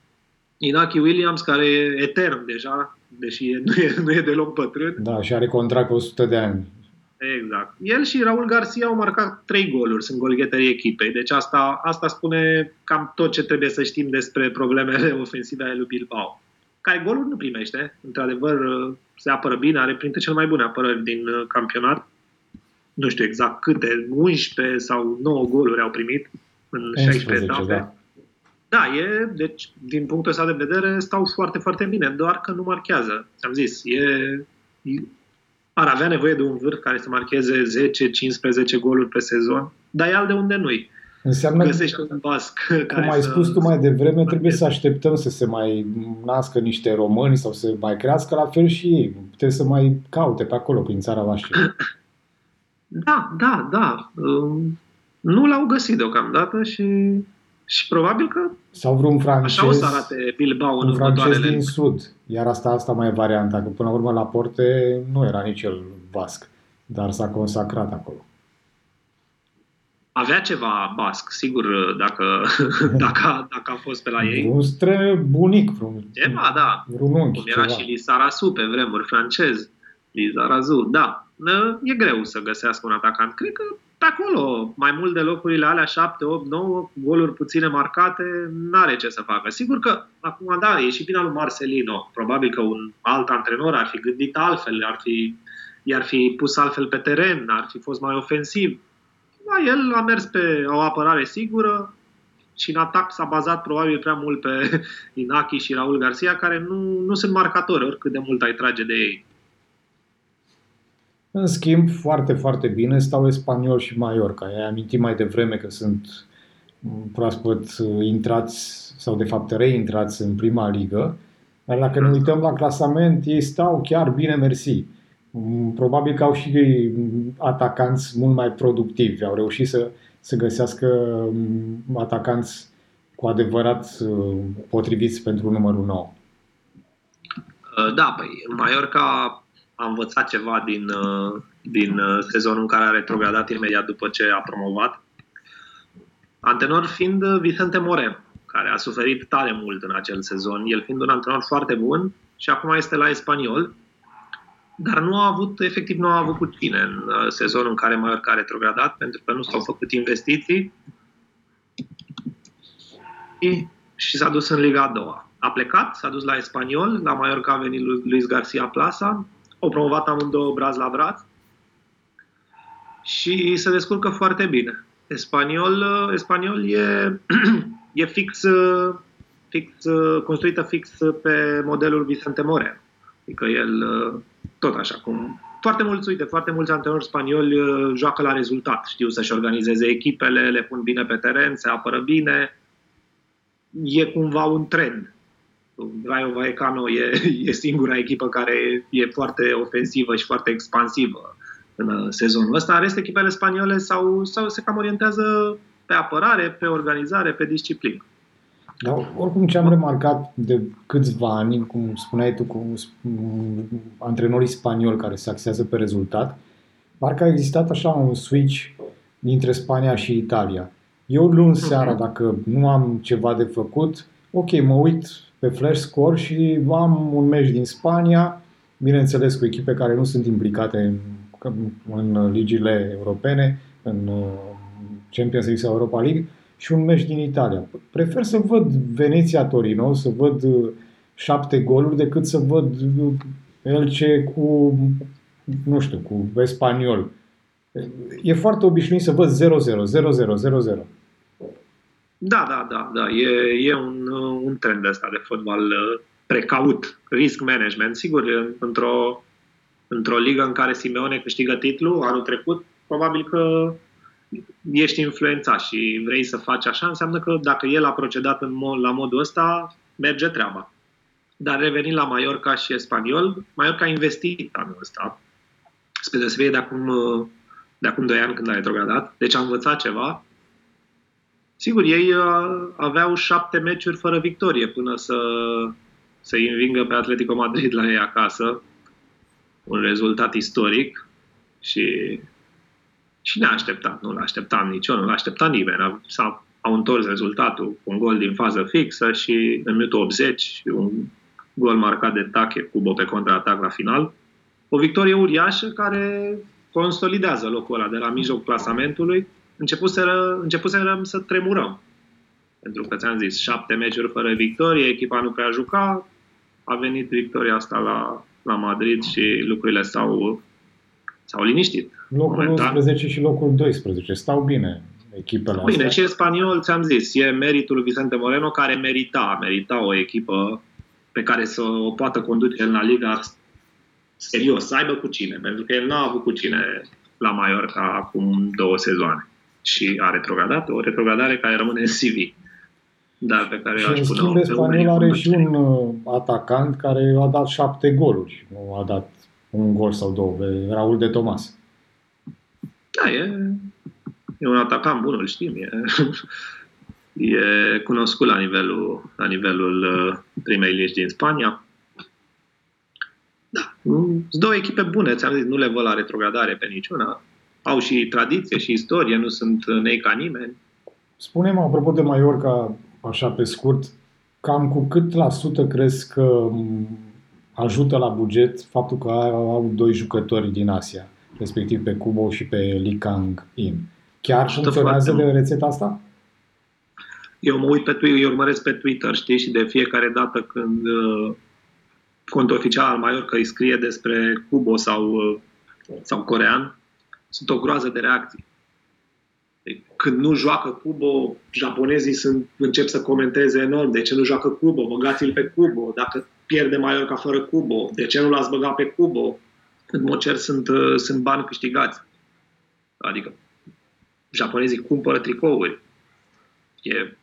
Inaki Williams, care e etern deja, deși nu e, nu e deloc bătrân. Da, și are contract 100 de ani. Exact. El și Raul Garcia au marcat trei goluri, sunt golgheterii echipei. Deci asta, asta spune cam tot ce trebuie să știm despre problemele ofensive ale lui Bilbao. Care goluri nu primește, într-adevăr se apără bine, are printre cele mai bune apărări din uh, campionat. Nu știu exact câte, 11 sau 9 goluri au primit în 16 etape. Da. Da, e, deci, din punctul ăsta de vedere, stau foarte, foarte bine, doar că nu marchează. Ți-am zis, e, ar avea nevoie de un vârf care să marcheze 10-15 goluri pe sezon, dar e al de unde nu-i. Înseamnă, Găsești un basc cum ai spus tu mai devreme, trebuie să așteptăm să se mai nască niște români sau să mai crească la fel și ei. Trebuie să mai caute pe acolo, prin țara voastră. Da, da, da. Nu l-au găsit deocamdată și, și probabil că sau vreun francez, așa o să arate Bilbao în un francez din sud. Iar asta, asta mai e varianta, că până la urmă la Porte nu era nici el basc, dar s-a consacrat acolo. Avea ceva basc, sigur, dacă, dacă, dacă a fost pe la ei. Un stră bunic, vreun, ceva, da. vreun unchi, Cum era ceva. și Lizarazu pe vremuri francez. Lizarazu, da. E greu să găsească un atacant. Cred că pe acolo, mai mult de locurile alea 7, 8, 9, goluri puține marcate, n-are ce să facă. Sigur că, acum, da, e și vina lui Marcelino. Probabil că un alt antrenor ar fi gândit altfel, ar fi, i-ar fi pus altfel pe teren, ar fi fost mai ofensiv. Da, el a mers pe o apărare sigură și în atac s-a bazat probabil prea mult pe Inaki și Raul Garcia, care nu, nu sunt marcatori, oricât de mult ai trage de ei. În schimb, foarte, foarte bine stau Espanyol și Mallorca. Ai amintit mai devreme că sunt proaspăt intrați sau de fapt reintrați în prima ligă, dar dacă ne uităm la clasament, ei stau chiar bine mersi. Probabil că au și atacanți mult mai productivi, au reușit să, să găsească atacanți cu adevărat potriviți pentru numărul 9. Da, păi Mallorca a învățat ceva din, din sezonul în care a retrogradat imediat după ce a promovat. Antenor fiind Vicente More, care a suferit tare mult în acel sezon, el fiind un antrenor foarte bun și acum este la Espaniol, dar nu a avut, efectiv nu a avut cu cine în sezonul în care Mallorca a retrogradat, pentru că nu s-au făcut investiții și s-a dus în Liga a doua. A plecat, s-a dus la Espaniol, la Mallorca a venit Luis Garcia Plasa, au promovat amândouă braz la braz și se descurcă foarte bine. Espaniol, Espaniol e, e fix, fix, construită fix pe modelul Vicente More. Adică el, tot așa cum... Foarte mulți, uite, foarte mulți antrenori spanioli joacă la rezultat. Știu să-și organizeze echipele, le pun bine pe teren, se apără bine. e cumva un trend. Rayo Vallecano e, e singura echipă care e foarte ofensivă și foarte expansivă în sezonul ăsta. Rest echipele spaniole sau, sau se cam orientează pe apărare, pe organizare, pe disciplină. Dar oricum ce am remarcat de câțiva ani, cum spuneai tu, cu antrenorii spanioli care se axează pe rezultat, parcă a existat așa un switch dintre Spania și Italia. Eu luni seara, mhm. dacă nu am ceva de făcut, ok, mă uit pe flash score și am un meci din Spania, bineînțeles cu echipe care nu sunt implicate în, în ligile europene, în uh, Champions League sau Europa League, și un meci din Italia. Prefer să văd Veneția-Torino, să văd uh, șapte goluri, decât să văd uh, Elce cu, nu știu, cu Espaniol. E foarte obișnuit să văd 0-0, 0-0, 0-0. Da, da, da, da. E, e un, un trend ăsta de fotbal uh, precaut, risk management. Sigur, într-o, într-o ligă în care Simeone câștigă titlul anul trecut, probabil că ești influențat și vrei să faci așa, înseamnă că dacă el a procedat în mod, la modul ăsta, merge treaba. Dar revenind la Mallorca și Espaniol, Mallorca a investit anul ăsta, spre deosebire de acum, de acum 2 ani când a retrogradat, deci a învățat ceva. Sigur, ei uh, aveau șapte meciuri fără victorie până să, să învingă pe Atletico Madrid la ei acasă. Un rezultat istoric și și neașteptat. Nu l-așteptam nici eu, nu l-aștepta nimeni. S-a, au întors rezultatul cu un gol din fază fixă și în minutul 80 și un gol marcat de Tache cu pe contraatac la final. O victorie uriașă care consolidează locul ăla de la mijlocul clasamentului. Începuseră, începuserăm să tremurăm. Pentru că ți-am zis, șapte meciuri fără victorie, echipa nu prea juca, a venit victoria asta la, la Madrid și lucrurile s-au, s-au liniștit. Locul momentan. 11 și locul 12. Stau bine echipele astea. Bine, și spaniol, ți-am zis, e meritul lui Vicente Moreno care merita, merita o echipă pe care să o poată conduce în la Liga serios, să aibă cu cine, pentru că el n-a avut cu cine la Mallorca acum două sezoane și a retrogradat, o retrogradare care rămâne în CV. Dar pe care și în schimb, Spaniol are și un uh, atacant care a dat șapte goluri. Nu a dat un gol sau două, Raul de Tomas. Da, e, e un atacant bun, îl știm. E, e cunoscut la nivelul, la nivelul uh, primei legi din Spania. Da, sunt două echipe bune, ți-am zis, nu le văd la retrogradare pe niciuna. Au și tradiție și istorie, nu sunt nei ca nimeni. Spune-mă, apropo de Mallorca, așa pe scurt, cam cu cât la sută crezi că ajută la buget faptul că au doi jucători din Asia? respectiv pe Kubo și pe Li Kang In. Chiar Ajută funcționează de rețeta asta? Eu mă uit pe Twitter, eu urmăresc pe Twitter, știi, și de fiecare dată când uh, contul oficial al Mallorca îi scrie despre Kubo sau, uh, sau corean, sunt o groază de reacții. Când nu joacă Kubo, japonezii sunt, încep să comenteze enorm. De ce nu joacă Kubo? Băgați-l pe Kubo. Dacă pierde Mallorca fără Kubo, de ce nu l-ați băgat pe Kubo? în mod cer sunt, uh, sunt bani câștigați. Adică japonezii cumpără tricouri. E,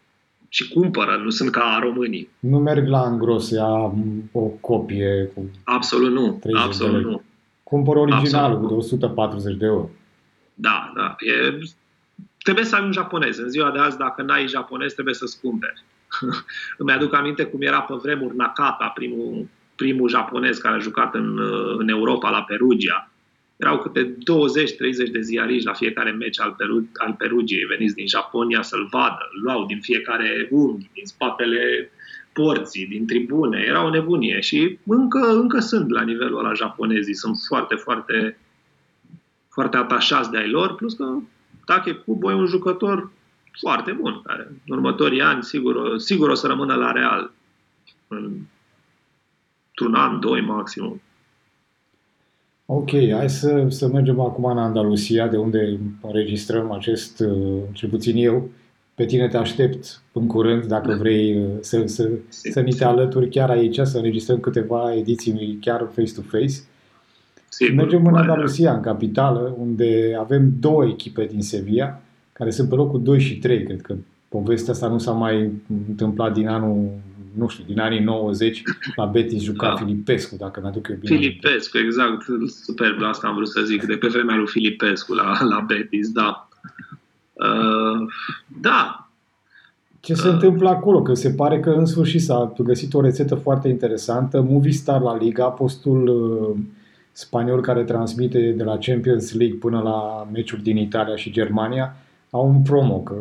și cumpără, nu sunt ca românii. Nu merg la îngros, ia o copie cu Absolut nu, absolut nu. Cumpăr originalul absolut. de 140 de euro. Da, da. E, trebuie să ai un japonez. În ziua de azi, dacă n-ai japonez, trebuie să-ți cumperi. Îmi aduc aminte cum era pe vremuri Nakata, primul primul japonez care a jucat în, în Europa la Perugia. Erau câte 20-30 de ziariști la fiecare meci al, Peru, al Perugiei veniți din Japonia să-l vadă. Îl luau din fiecare unghi, din spatele porții, din tribune. Era o nebunie și încă, încă sunt la nivelul ăla japonezii. Sunt foarte, foarte, foarte atașați de ai lor, plus că Take Kubo e un jucător foarte bun, care în următorii ani sigur, sigur o să rămână la Real în într-un an, doi maxim. Ok, hai să, să mergem acum în Andalusia, de unde înregistrăm acest, uh, cel puțin eu. Pe tine te aștept în curând, dacă vrei uh, să, să, să ni te alături chiar aici, să înregistrăm câteva ediții chiar face-to-face. Sigur, mergem în Andalusia, în capitală, unde avem două echipe din Sevilla, care sunt pe locul 2 și 3, cred că povestea asta nu s-a mai întâmplat din anul, nu știu, din anii 90, la Betis juca Da. Filipescu, dacă mi-aduc eu bine. Filipescu, exact. Superb, asta am vrut să zic. De pe vremea lui Filipescu la, la Betis, da. Uh, da, Ce se întâmplă acolo? Că se pare că în sfârșit s-a găsit o rețetă foarte interesantă. Movistar la Liga, postul uh, spaniol care transmite de la Champions League până la meciuri din Italia și Germania, au un promo că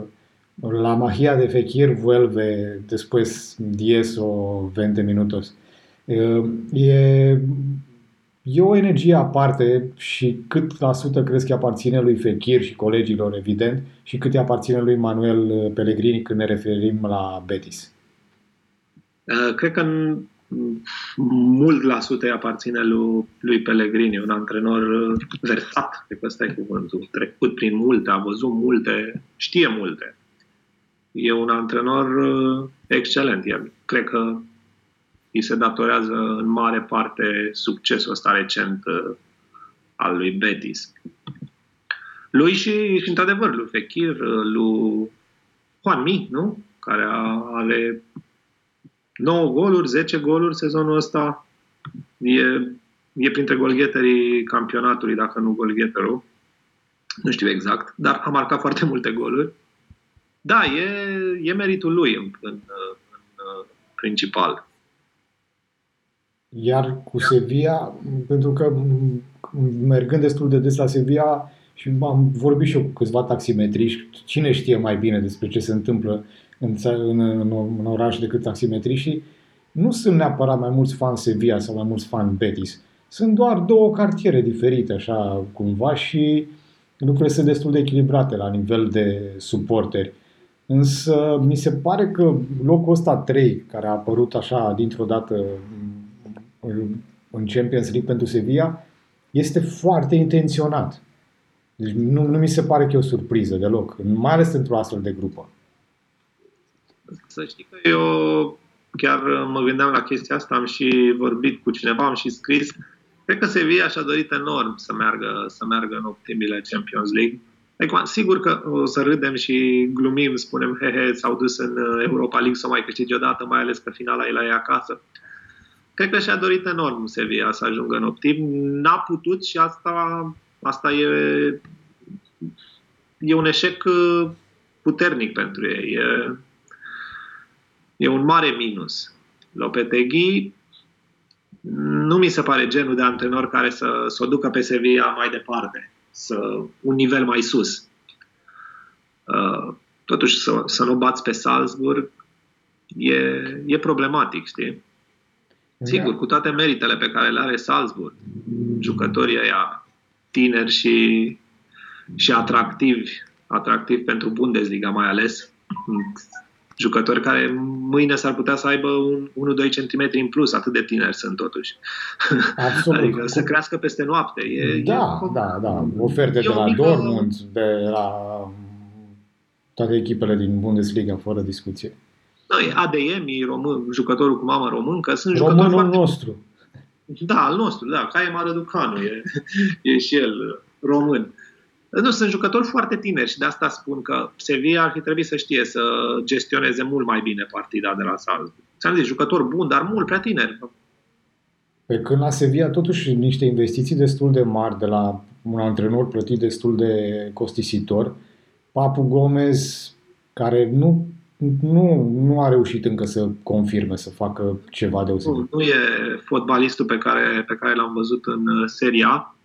la magia de Fekir vuelve después 10 o 20 minutos. Uh, E, e o energie aparte și cât la sută crezi că aparține lui Fekir și colegilor, evident, și cât îi aparține lui Manuel Pellegrini când ne referim la Betis. Uh, Cred că în- mult la sută îi aparține lui, lui Pellegrini, un antrenor uh, versat, cred că ăsta e cuvântul, trecut prin multe, a văzut multe, știe multe. E un antrenor uh, excelent. El, cred că îi se datorează în mare parte succesul ăsta recent uh, al lui Betis. Lui și, și într-adevăr, lui Fekir, uh, lui Juan Mi, nu? Care a- are 9 goluri, 10 goluri sezonul ăsta. E, e printre golgheterii campionatului, dacă nu golgheterul. Nu știu exact, dar a marcat foarte multe goluri. Da, e, e meritul lui în, în, în principal. Iar cu Sevilla, pentru că m, mergând destul de des la Sevilla și am vorbit și eu cu câțiva taximetriști, cine știe mai bine despre ce se întâmplă în, ța- în, în, în oraș decât taximetriștii, nu sunt neapărat mai mulți fani Sevilla sau mai mulți fani Betis. Sunt doar două cartiere diferite, așa, cumva, și lucrurile sunt destul de echilibrate la nivel de suporteri. Însă mi se pare că locul ăsta 3, care a apărut așa dintr-o dată în- în Champions League pentru Sevilla, este foarte intenționat. Deci nu, nu mi se pare că e o surpriză deloc, mai ales într-o astfel de grupă. Să știi că eu chiar mă gândeam la chestia asta, am și vorbit cu cineva, am și scris. Cred că Sevilla și-a dorit enorm să meargă, să meargă în optimile Champions League. Adică, sigur că o să râdem și glumim, spunem, he, he, s-au dus în Europa League să o mai câștige odată, mai ales că finala e la ei acasă. Cred că și-a dorit enorm Sevilla să ajungă în optim. N-a putut și asta, asta e, e un eșec uh, puternic pentru ei. E, e un mare minus. Lopetegui nu mi se pare genul de antrenor care să, să o ducă pe Sevilla mai departe, să un nivel mai sus. Uh, totuși, să, să nu bați pe Salzburg e, e problematic, știi? Sigur, cu toate meritele pe care le are Salzburg, jucătorii ăia tineri și, și atractivi, atractivi pentru Bundesliga mai ales, jucători care mâine s-ar putea să aibă un 1-2 cm în plus, atât de tineri sunt totuși. Absolut. adică să crească peste noapte. E, da, e, da, da. Oferte e de o la mică- Dortmund, de la toate echipele din Bundesliga, fără discuție. Da, e ADM, e român, jucătorul cu mamă româncă, sunt jucători Românul foarte... nostru. Da, al nostru, da, Caie Marăducanu e, e și el român. Nu, sunt jucători foarte tineri și de asta spun că Sevilla ar fi trebuit să știe să gestioneze mult mai bine partida de la Salzburg. Ți-am zis, jucători buni, dar mult prea tineri. Pe când la Sevilla totuși niște investiții destul de mari de la un antrenor plătit destul de costisitor, Papu Gomez, care nu, nu, nu a reușit încă să confirme, să facă ceva deosebit. Nu, nu e fotbalistul pe care, pe care l-am văzut în uh, seria.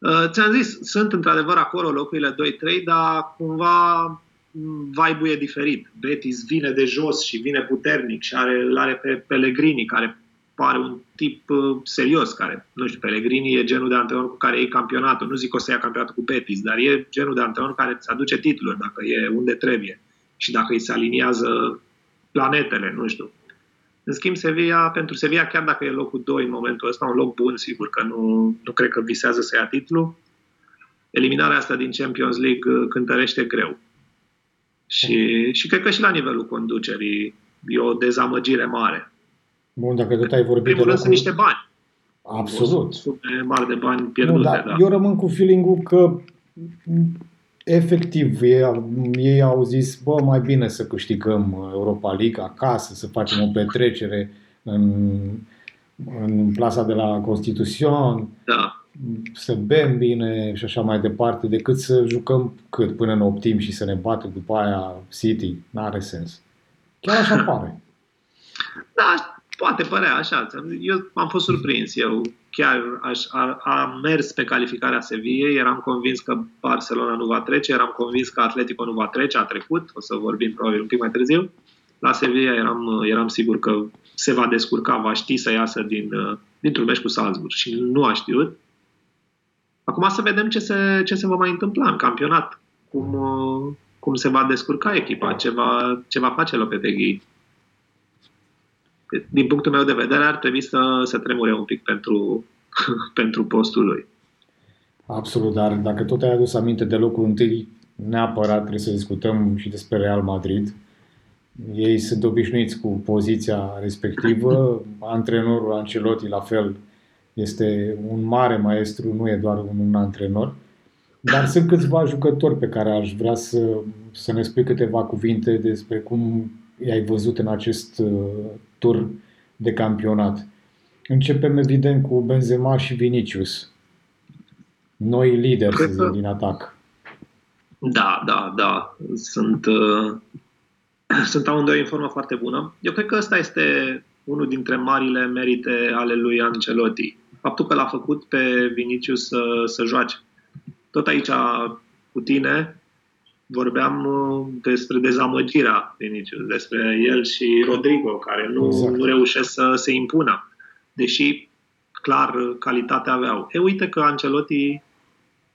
Uh, ți-am zis, sunt într-adevăr acolo locurile 2-3, dar cumva m, vibe-ul e diferit. Betis vine de jos și vine puternic și are, îl are pe Pellegrini, care pare un tip uh, serios, care, nu știu, Pellegrini e genul de antrenor cu care iei campionatul. Nu zic că o să ia campionatul cu Betis, dar e genul de antrenor care îți aduce titluri dacă e unde trebuie și dacă îi se aliniază planetele, nu știu. În schimb, Sevilla, pentru Sevilla, chiar dacă e locul 2 în momentul ăsta, un loc bun, sigur că nu, nu cred că visează să ia titlu, eliminarea asta din Champions League uh, cântărește greu. Și, și cred că și la nivelul conducerii e o dezamăgire mare. Bun, dacă tot ai În vorbit de primul rând sunt locul... niște bani. Absolut. Sume mari de bani Nu, pierdute, dar da. eu rămân cu feeling-ul că efectiv, ei, ei au zis, bă, mai bine să câștigăm Europa League acasă, să facem o petrecere în, în plasa de la Constituțion, Da. să bem bine și așa mai departe, decât să jucăm cât până în optim și să ne bată după aia City. N-are sens. Chiar așa pare. Da, poate părea așa. Eu am fost surprins. Eu chiar aș, a, am mers pe calificarea Sevillei, eram convins că Barcelona nu va trece, eram convins că Atletico nu va trece, a trecut, o să vorbim probabil un pic mai târziu. La Sevilla eram, eram sigur că se va descurca, va ști să iasă din, dintr-un meci cu Salzburg și nu a știut. Acum să vedem ce se, ce se va mai întâmpla în campionat, cum, cum se va descurca echipa, ce va, ce va face Lopetegui din punctul meu de vedere, ar trebui să, să tremure un pic pentru, pentru postul lui. Absolut, dar dacă tot ai adus aminte de locul întâi, neapărat trebuie să discutăm și despre Real Madrid. Ei sunt obișnuiți cu poziția respectivă, antrenorul Ancelotti la fel este un mare maestru, nu e doar un, un antrenor. Dar sunt câțiva jucători pe care aș vrea să, să ne spui câteva cuvinte despre cum i-ai văzut în acest uh, tur de campionat. Începem evident cu Benzema și Vinicius. Noi lideri, să zic, din atac. Da, da, da. Sunt, uh, sunt amândoi în formă foarte bună. Eu cred că ăsta este unul dintre marile merite ale lui Ancelotti. Faptul că l-a făcut pe Vinicius să, să joace. Tot aici cu tine vorbeam uh, despre dezamăgirea Vinicius, despre el și Rodrigo, care nu, exact. nu reușesc să se impună, deși clar calitatea aveau. E uite că Ancelotti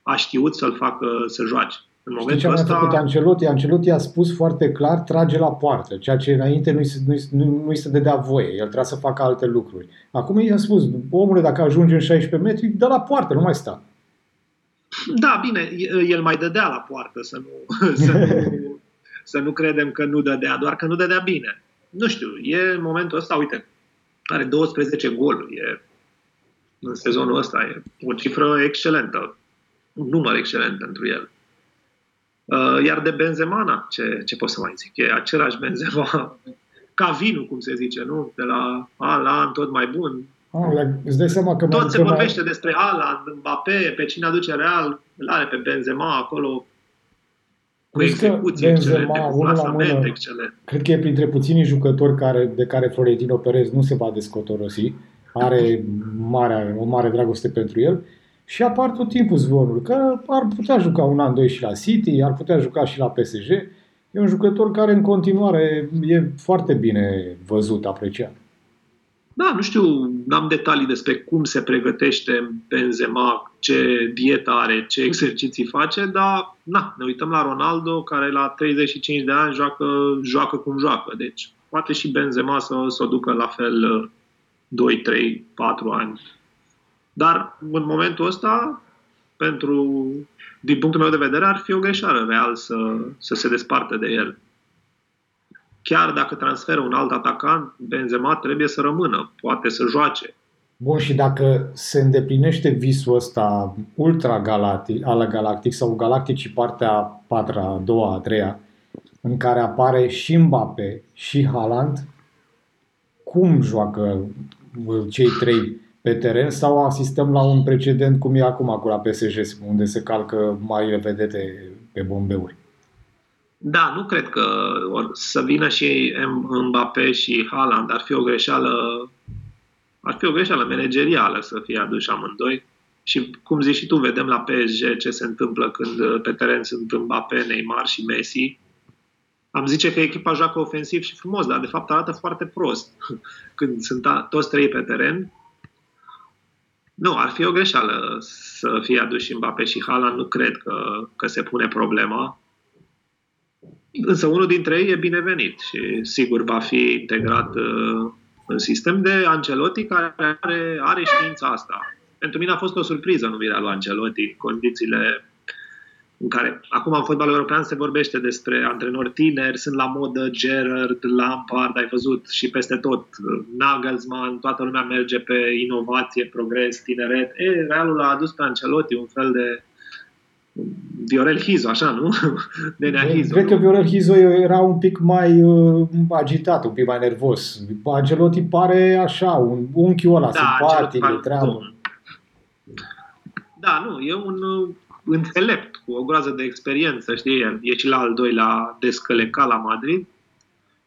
a știut să-l facă să joace. În momentul Știi ce ăsta... a făcut Ancelotti? Ancelotti a spus foarte clar, trage la poartă, ceea ce înainte nu-i, nu-i, nu, nu-i se dădea voie, el trebuia să facă alte lucruri. Acum i-a spus, omule, dacă ajunge în 16 metri, dă la poartă, nu mai sta. Da, bine, el mai dădea la poartă, să nu, să nu, să nu credem că nu dădea, doar că nu dădea bine. Nu știu, e în momentul ăsta, uite, are 12 goluri, e în sezonul ăsta, e o cifră excelentă, un număr excelent pentru el. Uh, iar de Benzema, ce, ce pot să mai zic? E același Benzema, ca vinul, cum se zice, nu? De la an la an tot mai bun, Ah, îți dai seama că Tot se vorbește mai... despre Haaland, Mbappé, pe cine aduce Real, îl are pe Benzema acolo cu Crezi execuții Benzema, excelente, cu mână, excelent. Cred că e printre puținii jucători care, de care Florentino Perez nu se va descotorosi. Are mare, o mare dragoste pentru el. Și apar tot timpul zvonuri că ar putea juca un an, doi și la City, ar putea juca și la PSG. E un jucător care în continuare e foarte bine văzut, apreciat. Da, nu știu, n-am detalii despre cum se pregătește Benzema, ce dietă are, ce exerciții face, dar na, ne uităm la Ronaldo, care la 35 de ani joacă, joacă cum joacă. Deci poate și Benzema să, să o ducă la fel 2, 3, 4 ani. Dar în momentul ăsta, pentru, din punctul meu de vedere, ar fi o greșeală real să, să se despartă de el chiar dacă transferă un alt atacant, Benzema trebuie să rămână, poate să joace. Bun, și dacă se îndeplinește visul ăsta ultra galactic, ala galactic sau galactic partea a patra, a doua, a treia, în care apare și Mbappe și Haaland, cum joacă cei trei pe teren sau asistăm la un precedent cum e acum cu la PSG, unde se calcă marile vedete pe bombeuri? Da, nu cred că or, să vină și Mbappé și Haaland ar fi o greșeală ar fi o greșeală managerială să fie aduși amândoi. Și cum zici și tu, vedem la PSG ce se întâmplă când pe teren sunt Mbappé, Neymar și Messi. Am zice că echipa joacă ofensiv și frumos, dar de fapt arată foarte prost când sunt toți trei pe teren. Nu, ar fi o greșeală să fie aduși Mbappé și Haaland. Nu cred că, că se pune problema. Însă unul dintre ei e binevenit și sigur va fi integrat uh, în sistem de Ancelotti care are, are știința asta. Pentru mine a fost o surpriză numirea lui Ancelotti în condițiile în care acum în fotbalul european se vorbește despre antrenori tineri, sunt la modă Gerard, Lampard, ai văzut și peste tot, Nagelsmann, toată lumea merge pe inovație, progres, tineret. E, Realul a adus pe Ancelotti un fel de Viorel Hizo, așa, nu? Nenea Hizo. Cred nu? că Viorel Hizo era un pic mai uh, agitat, un pic mai nervos. Angelotti pare așa, un unchiul ăla, simpatic, de Ancelotti treabă. pare- Da, nu, e un uh, înțelept cu o groază de experiență, știi, el e și la al doilea descălecat la Madrid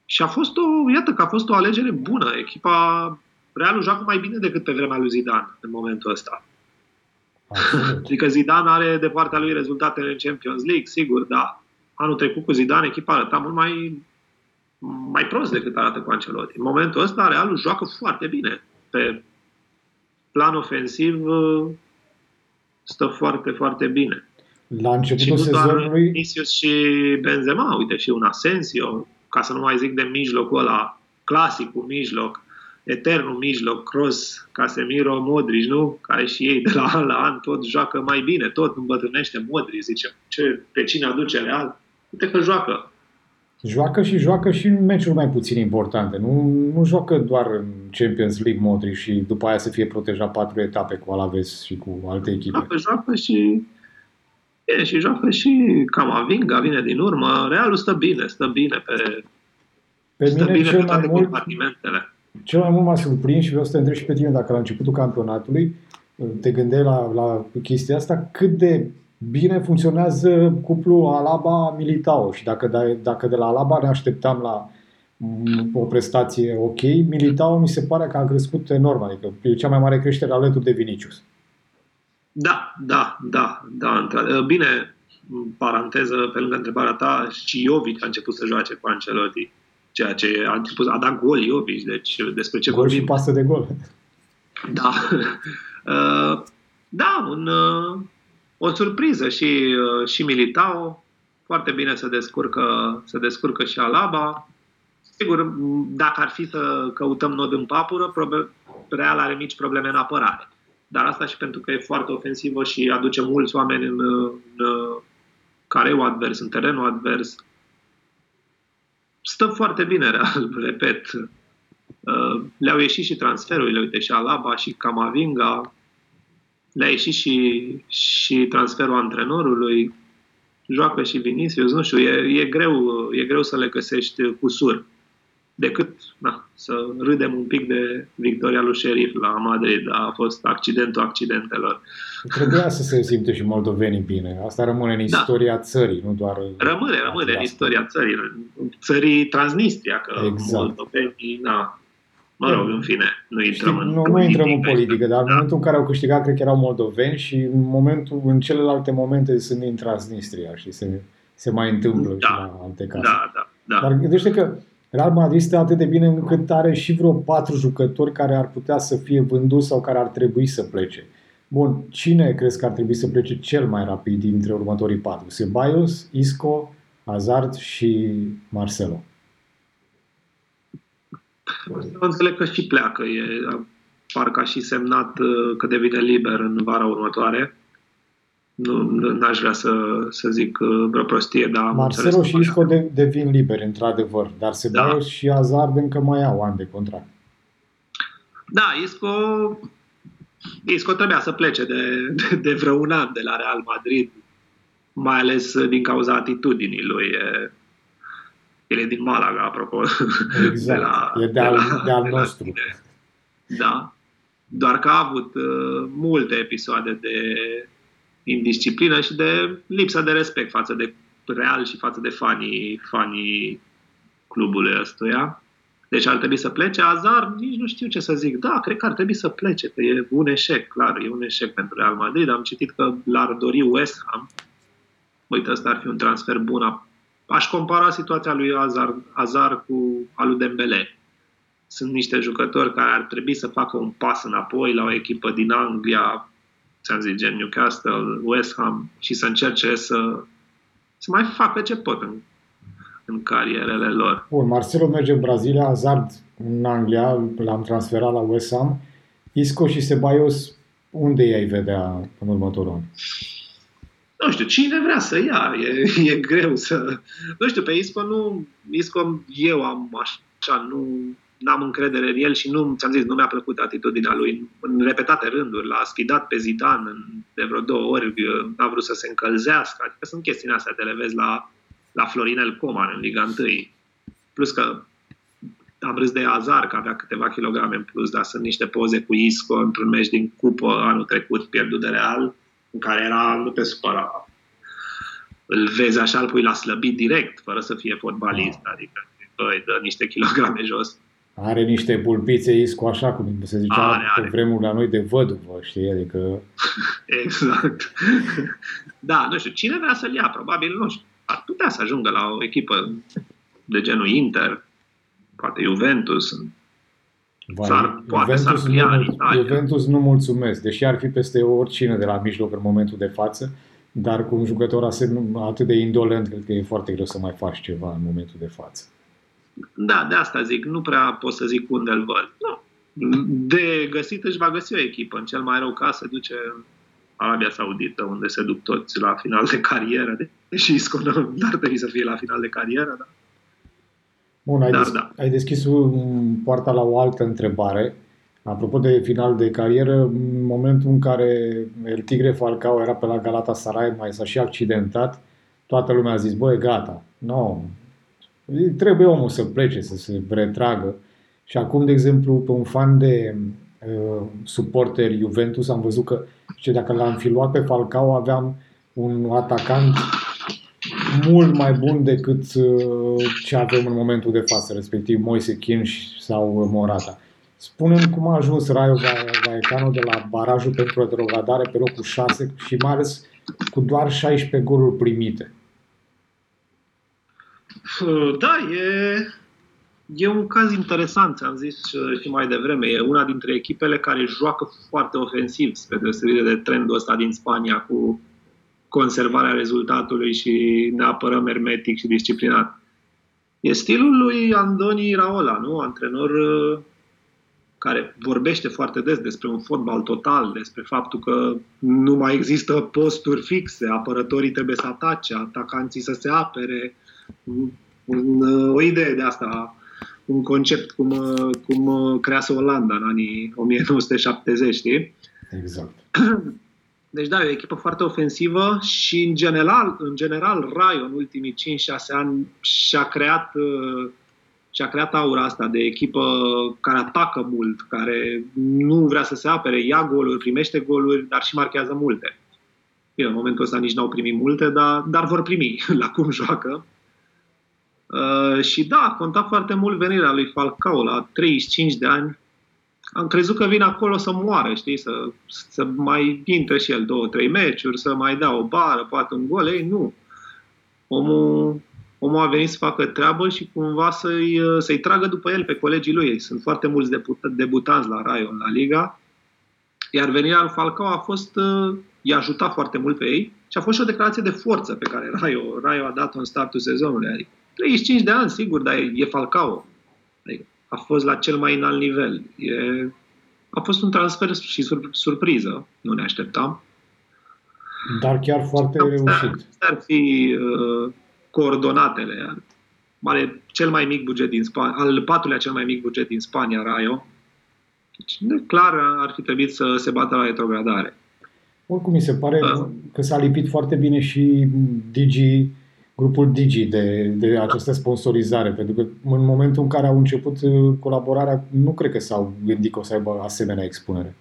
și a fost o, iată că a fost o alegere bună. Echipa Realul joacă mai bine decât pe vremea lui Zidane în momentul ăsta. Absolut. Adică Zidane are de partea lui rezultatele în Champions League, sigur, dar anul trecut cu Zidane echipa arăta mult mai, mai prost decât arată cu Ancelotti. În momentul ăsta Realul joacă foarte bine. Pe plan ofensiv uh, stă foarte, foarte bine. La Și începutul nu doar sezonului, Vinicius și Benzema, uite, și un Asensio, ca să nu mai zic de mijlocul ăla, clasicul mijloc, eternul mijloc, Kroos, Casemiro, Modric, nu? Care și ei de la an la an tot joacă mai bine, tot îmbătrânește Modric, zice, ce, pe cine aduce Real? Uite că joacă. joacă și joacă și în meciuri mai puțin importante. Nu, nu joacă doar în Champions League Modric și după aia să fie protejat patru etape cu Alaves și cu alte echipe. Joacă, joacă și e, și joacă și Camavinga vine din urmă. Realul stă bine, stă bine pe, Pe stă mine bine cel pe toate mai mult compartimentele. Cel mai mult m-a surprins și vreau să te întreb și pe tine dacă la începutul campionatului te gândeai la, la chestia asta, cât de bine funcționează cuplul Alaba-Militao și dacă, de, dacă de la Alaba ne așteptam la mm, o prestație ok, Militao mi se pare că a crescut enorm, adică e cea mai mare creștere alături de Vinicius. Da, da, da, da. într- Bine, în paranteză, pe lângă întrebarea ta, și Jovic a început să joace cu Ancelotti. Ceea ce a început, a dat gol Jovic, deci despre ce Gol și vorbim? pasă de gol. Da. Uh, da, un, uh, o surpriză și, uh, și Militao. Foarte bine se descurcă, se descurcă și Alaba. Sigur, m, dacă ar fi să căutăm nod în papură, probe- Real are mici probleme în apărare. Dar asta și pentru că e foarte ofensivă și aduce mulți oameni în, în careul advers, în terenul advers. Stă foarte bine, Real, repet. Uh, Le-au ieșit și transferurile, uite, și Alaba, și Camavinga, le-a ieșit și, și transferul antrenorului, joacă și Vinicius, nu știu, e, e, greu, e greu să le găsești cu sur. Decât na, să râdem un pic de victoria lui Sheriff la Madrid, a fost accidentul accidentelor. Trebuia să se simte și moldovenii bine. Asta rămâne în Da. istoria țării, nu doar... Rămâne, rămâne în istoria țării, țării Transnistria, că Exact. moldovenii, na, mă rog, în fine, nu Știi, intrăm în nu, nu intrăm în politică. politică, dar în Da. momentul în care au câștigat, cred că erau moldoveni și în momentul, în celelalte momente sunt din Transnistria și se, se mai întâmplă Da. și la alte case. Da, da, da. Dar gândește că Real Madrid stă atât de bine încât are și vreo patru jucători care ar putea să fie vânduți sau care ar trebui să plece. Bun, cine crezi că ar trebui să plece cel mai rapid dintre următorii patru? Ceballos, Isco, Hazard și Marcelo. Eu înțeleg că și pleacă. E, parcă a și semnat uh, că devine liber în vara următoare. Nu, nu- n-aș vrea să, să zic uh, vreo prostie, dar am Marcelo înțeles și că Isco de, devin liberi, într-adevăr, dar Ceballos Da. și Hazard încă mai au ani de contract. Da, Isco, Isco trebuia să plece de, de, de vreo un an de la Real Madrid, mai ales uh, din cauza atitudinii lui. E, el e din Malaga, apropo. Exact, e de al- de al la nostru. tine. Da. Doar că a avut uh, multe episoade de indisciplină și de lipsă de respect față de Real și față de fanii, fanii clubului ăstuia. Deci ar trebui să plece. Azar, nici nu știu ce să zic. Da, cred că ar trebui să plece, că e un eșec, clar, e un eșec pentru Real Madrid. Am citit că l-ar dori West Ham. Uite, ăsta ar fi un transfer bun. Aș compara situația lui Azar, Azar cu a lui Dembele. Sunt niște jucători care ar trebui să facă un pas înapoi la o echipă din Anglia, ți-am zis, gen Newcastle, West Ham, și să încerce să, să mai facă ce pot în, în carierele lor. Bun, Marcelo merge în Brazilia, Hazard în Anglia, l-am transferat la West Ham. Isco și Ceballos, unde i-ai vedea în următorul an? Nu știu, cine vrea să ia, e, e greu să... Nu știu, pe Isco nu... Isco eu am așa, nu... n-am încredere în el și nu, ți-am zis, nu mi-a plăcut atitudinea lui. În repetate rânduri l-a sfidat pe Zidane de vreo două ori, n-a vrut să se încălzească. Adică sunt chestiile astea, te le vezi la, la Florinel Coman în Liga 1. Plus că am râs de Azar, că avea câteva kilograme în plus, dar sunt niște poze cu Isco într-un meci din cupă anul trecut, pierdut de Real, în care era, nu te supăra, îl vezi așa, îl pui la slăbit direct, fără să fie fotbalist, adică îi dă niște kilograme jos. Are niște pulpițe Isco așa, cum se zicea are, are. pe vremuri la noi de văduvă, știi, adică... exact. da, nu știu, cine vrea să-l ia? Probabil, nu știu, ar putea să ajungă la o echipă de genul Inter, poate Juventus, Vai, S-ar, poate Juventus, s-ar nu, în Italia. Juventus nu mulțumesc, deși ar fi peste oricine de la mijloc în momentul de față, dar cu un jucător atât de indolent, cred că e foarte greu să mai faci ceva în momentul de față. Da, de asta zic, nu prea pot să zic unde îl văd. Nu. De găsit își va găsi o echipă. În cel mai rău caz se duce în Arabia Saudită, unde se duc toți la final de carieră, deși Isco nu ar trebui să fie la final de carieră, da. Bun, ai, Dar, des- da. ai deschis un poarta la o altă întrebare. Apropo de final de carieră, în momentul în care El Tigre Falcao era pe la Galatasaray, mai s-a și accidentat, toată lumea a zis, băi, gata, nu, no, trebuie omul să plece, să se retragă. Și acum, de exemplu, pe un fan de uh, suporter Juventus am văzut că și dacă l-am fi luat pe Falcao aveam un atacant mult mai bun decât uh, ce avem în momentul de față, respectiv Moise Kinș sau Morata. Spunem cum a ajuns Raio Vallecano de la barajul pentru retrogradare pe locul 6 și mai ales cu doar 16 goluri primite. Da, e, e un caz interesant, am zis și mai devreme. E una dintre echipele care joacă foarte ofensiv, spre deosebire de trendul ăsta din Spania cu conservarea rezultatului și ne apărăm hermetic și disciplinat. E stilul lui Andoni Raola, nu? Antrenor uh, care vorbește foarte des despre un fotbal total, despre faptul că nu mai există posturi fixe, apărătorii trebuie să atace, atacanții să se apere. Un, uh, o idee de asta, un concept cum, uh, cum crease Olanda în anii 1970, știi? Exact. Deci da, e o echipă foarte ofensivă și în general, în general Raio în ultimii 5-6 ani și-a creat, uh, și-a creat aura asta de echipă care atacă mult, care nu vrea să se apere, ia goluri, primește goluri, dar și marchează multe. Bine, în momentul ăsta nici n-au primit multe, dar, dar vor primi la cum joacă. Uh, și da, conta foarte mult venirea lui Falcao la 35 de ani, am crezut că vine acolo să moară, știi, să, să mai intre și el două, trei meciuri, să mai dea o bară, poate un gol. Ei, nu. Omul, omul a venit să facă treabă și cumva să-i, să-i tragă după el pe colegii lui. Sunt foarte mulți debutanți la Raio, la Liga, iar venirea lui Falcao a fost, i-a ajutat foarte mult pe ei și a fost și o declarație de forță pe care Raio, Raio a dat-o în startul sezonului. Adică 35 de ani, sigur, dar e, e Falcao. Adică a fost la cel mai înalt nivel. E, a fost un transfer și sur, surpriză, nu ne așteptam. Dar chiar foarte Asta reușit. Ar fi uh, coordonatele. Are cel mai mic buget din Spania, al patrulea cel mai mic buget din Spania, Raio. Deci, clar, ar fi trebuit să se bată la retrogradare. Oricum, mi se pare uh. că s-a lipit foarte bine și Digi grupul Digi de, de această sponsorizare, pentru că în momentul în care au început uh, colaborarea, nu cred că s-au gândit că o să aibă asemenea expunere.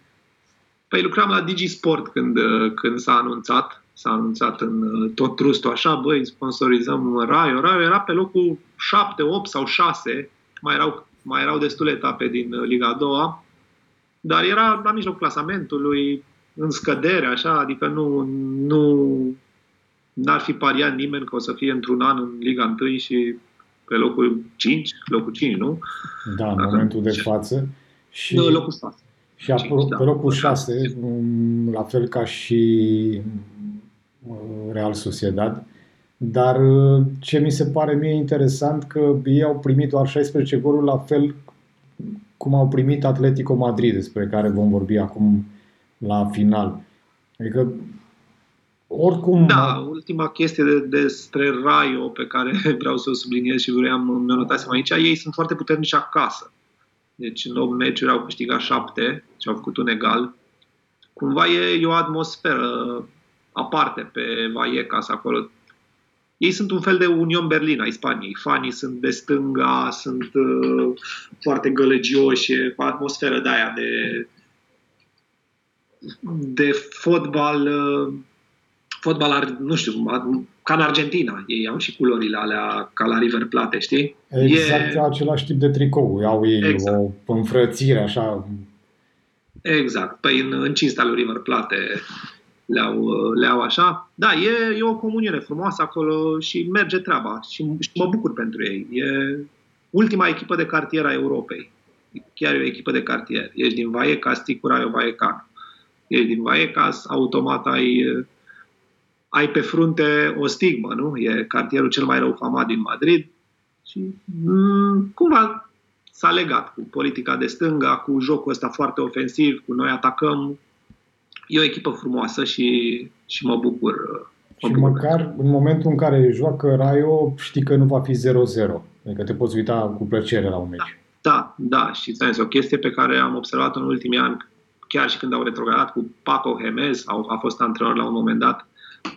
Păi lucram la Digi Sport când, uh, când s-a anunțat, s-a anunțat în uh, tot trustul așa, băi, sponsorizăm Raio. Raio era pe locul 7, 8 sau 6, mai erau, mai erau destule etape din Liga 2 dar era la mijlocul clasamentului, în scădere, așa, adică nu, nu n-ar fi pariat nimeni că o să fie într-un an în Liga 1 și pe locul 5, locul 5, nu? Da, în Dacă momentul de față. Și, nu, locul 6. Și 5, pe da. locul 6, um, la fel ca și uh, Real Sociedad. Dar uh, ce mi se pare mie interesant că ei au primit doar 16 goluri la fel cum au primit Atletico Madrid, despre care vom vorbi acum la final. Adică oricum... Da, ultima chestie de, despre Raio pe care vreau să o subliniez și vreau, mi-o notasem aici, ei sunt foarte puternici acasă. deci în 8 meciuri au câștigat 7 și au făcut un egal. Cumva e, e o atmosferă aparte pe Vallecas acolo. Ei sunt un fel de Union Berlin a Spaniei. Fanii sunt de stânga, sunt uh, foarte gălăgioși, o atmosferă de aia de, de fotbal, uh, fotbal, nu știu, ca în Argentina. Ei au și culorile alea ca la River Plate, știi? Exact e... același tip de tricou. Au ei exact. o înfrățire așa. Exact. Păi în, în cinstea lui River Plate le-au, le-au așa. Da, e, e o comuniune frumoasă acolo și merge treaba și, și mă bucur pentru ei. E ultima echipă de cartier a Europei. Chiar e o echipă de cartier. Ești din Vallecas, Ticura o Vallecano. Ești din Vallecas, automat ai, ai pe frunte o stigmă, nu? E cartierul cel mai rău famat din Madrid și mm, cumva s-a legat cu politica de stânga, cu jocul ăsta foarte ofensiv, cu noi atacăm, e o echipă frumoasă și, și mă bucur. Mă și bucur măcar în momentul în care joacă Raio, știi că nu va fi 0-0. Adică te poți uita cu plăcere la un meci. Da, da, da. și ți o chestie pe care am observat-o în ultimii ani, chiar și când au retrogradat cu Paco Hemez, a fost antrenor la un moment dat,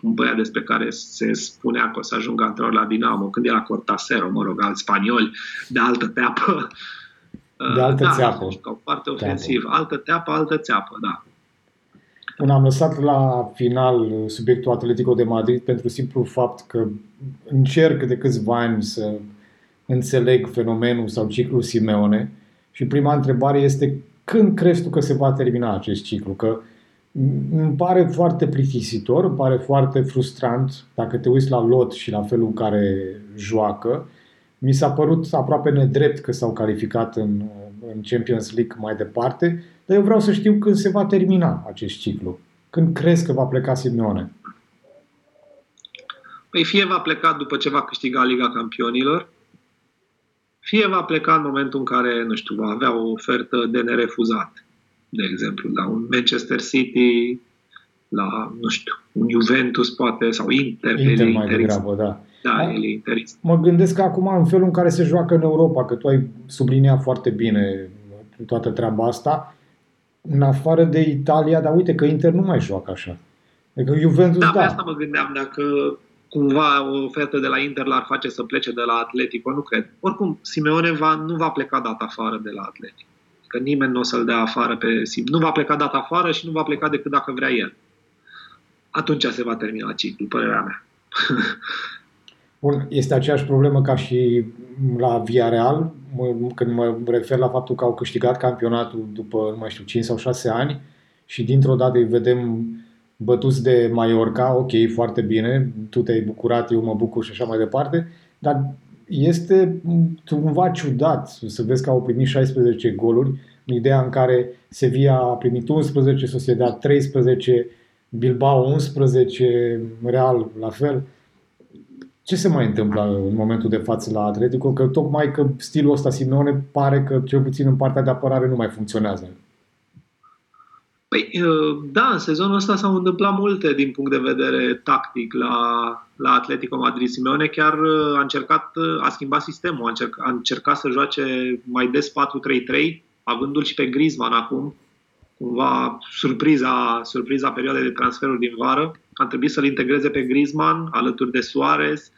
un băiat despre care se spunea că o să ajungă antrenor la Dinamo, când era Cortasero, mă rog, alt spaniol, de altă teapă. De altă da, țeapă. Foarte ofensiv. Altă teapă, altă țeapă, da. Până am lăsat la final subiectul Atletico de Madrid pentru simplu fapt că încerc de câțiva ani să înțeleg fenomenul sau ciclul Simeone și prima întrebare este când crezi tu că se va termina acest ciclu? Că îmi pare foarte plictisitor, îmi pare foarte frustrant dacă te uiți la lot și la felul în care joacă. Mi s-a părut aproape nedrept că s-au calificat în, în Champions League mai departe, dar eu vreau să știu când se va termina acest ciclu. Când crezi că va pleca Simeone? Păi fie va pleca după ce va câștiga Liga Campionilor, fie va pleca în momentul în care, nu știu, va avea o ofertă de nerefuzat. De exemplu, la un Manchester City, la, nu știu, un Juventus poate, sau Inter. Inter mai degrabă, da. Da, el e interist. Mă gândesc că acum, în felul în care se joacă în Europa, că tu ai subliniat foarte bine toată treaba asta, în afară de Italia, dar uite că Inter nu mai joacă așa. Adică Juventus, da. Da, asta mă gândeam, dacă cumva o ofertă de la Inter l-ar face să plece de la Atletico, nu cred. Oricum, Simeone va, nu va pleca dat afară de la Atletico. Că nimeni nu o să-l dea afară pe Sim. Nu va pleca dat afară și nu va pleca decât dacă vrea el. Atunci se va termina ciclul, părerea mea. Bun, este aceeași problemă ca și la Villarreal, când mă refer la faptul că au câștigat campionatul după, nu mai știu, 5 sau 6 ani și dintr-o dată îi vedem bătuți de Mallorca, ok, foarte bine, tu te-ai bucurat, eu mă bucur și așa mai departe, dar este cumva ciudat să vezi că au primit 16 goluri, în ideea în care Sevilla a primit 11, Sociedad 13, Bilbao 11, Real la fel ce se mai întâmplă în momentul de față la Atletico? Că tocmai că stilul ăsta Simeone pare că cel puțin în partea de apărare nu mai funcționează. Păi, uh, da, în sezonul ăsta s-au întâmplat multe din punct de vedere tactic la, la Atletico Madrid. Simeone chiar uh, a încercat, uh, a schimbat sistemul, a încercat, a încercat să joace mai des 4-3-3, avându-l și pe Griezmann acum, cumva surpriza, surpriza perioadei de transferuri din vară. A trebuit să-l integreze pe Griezmann alături de Suarez,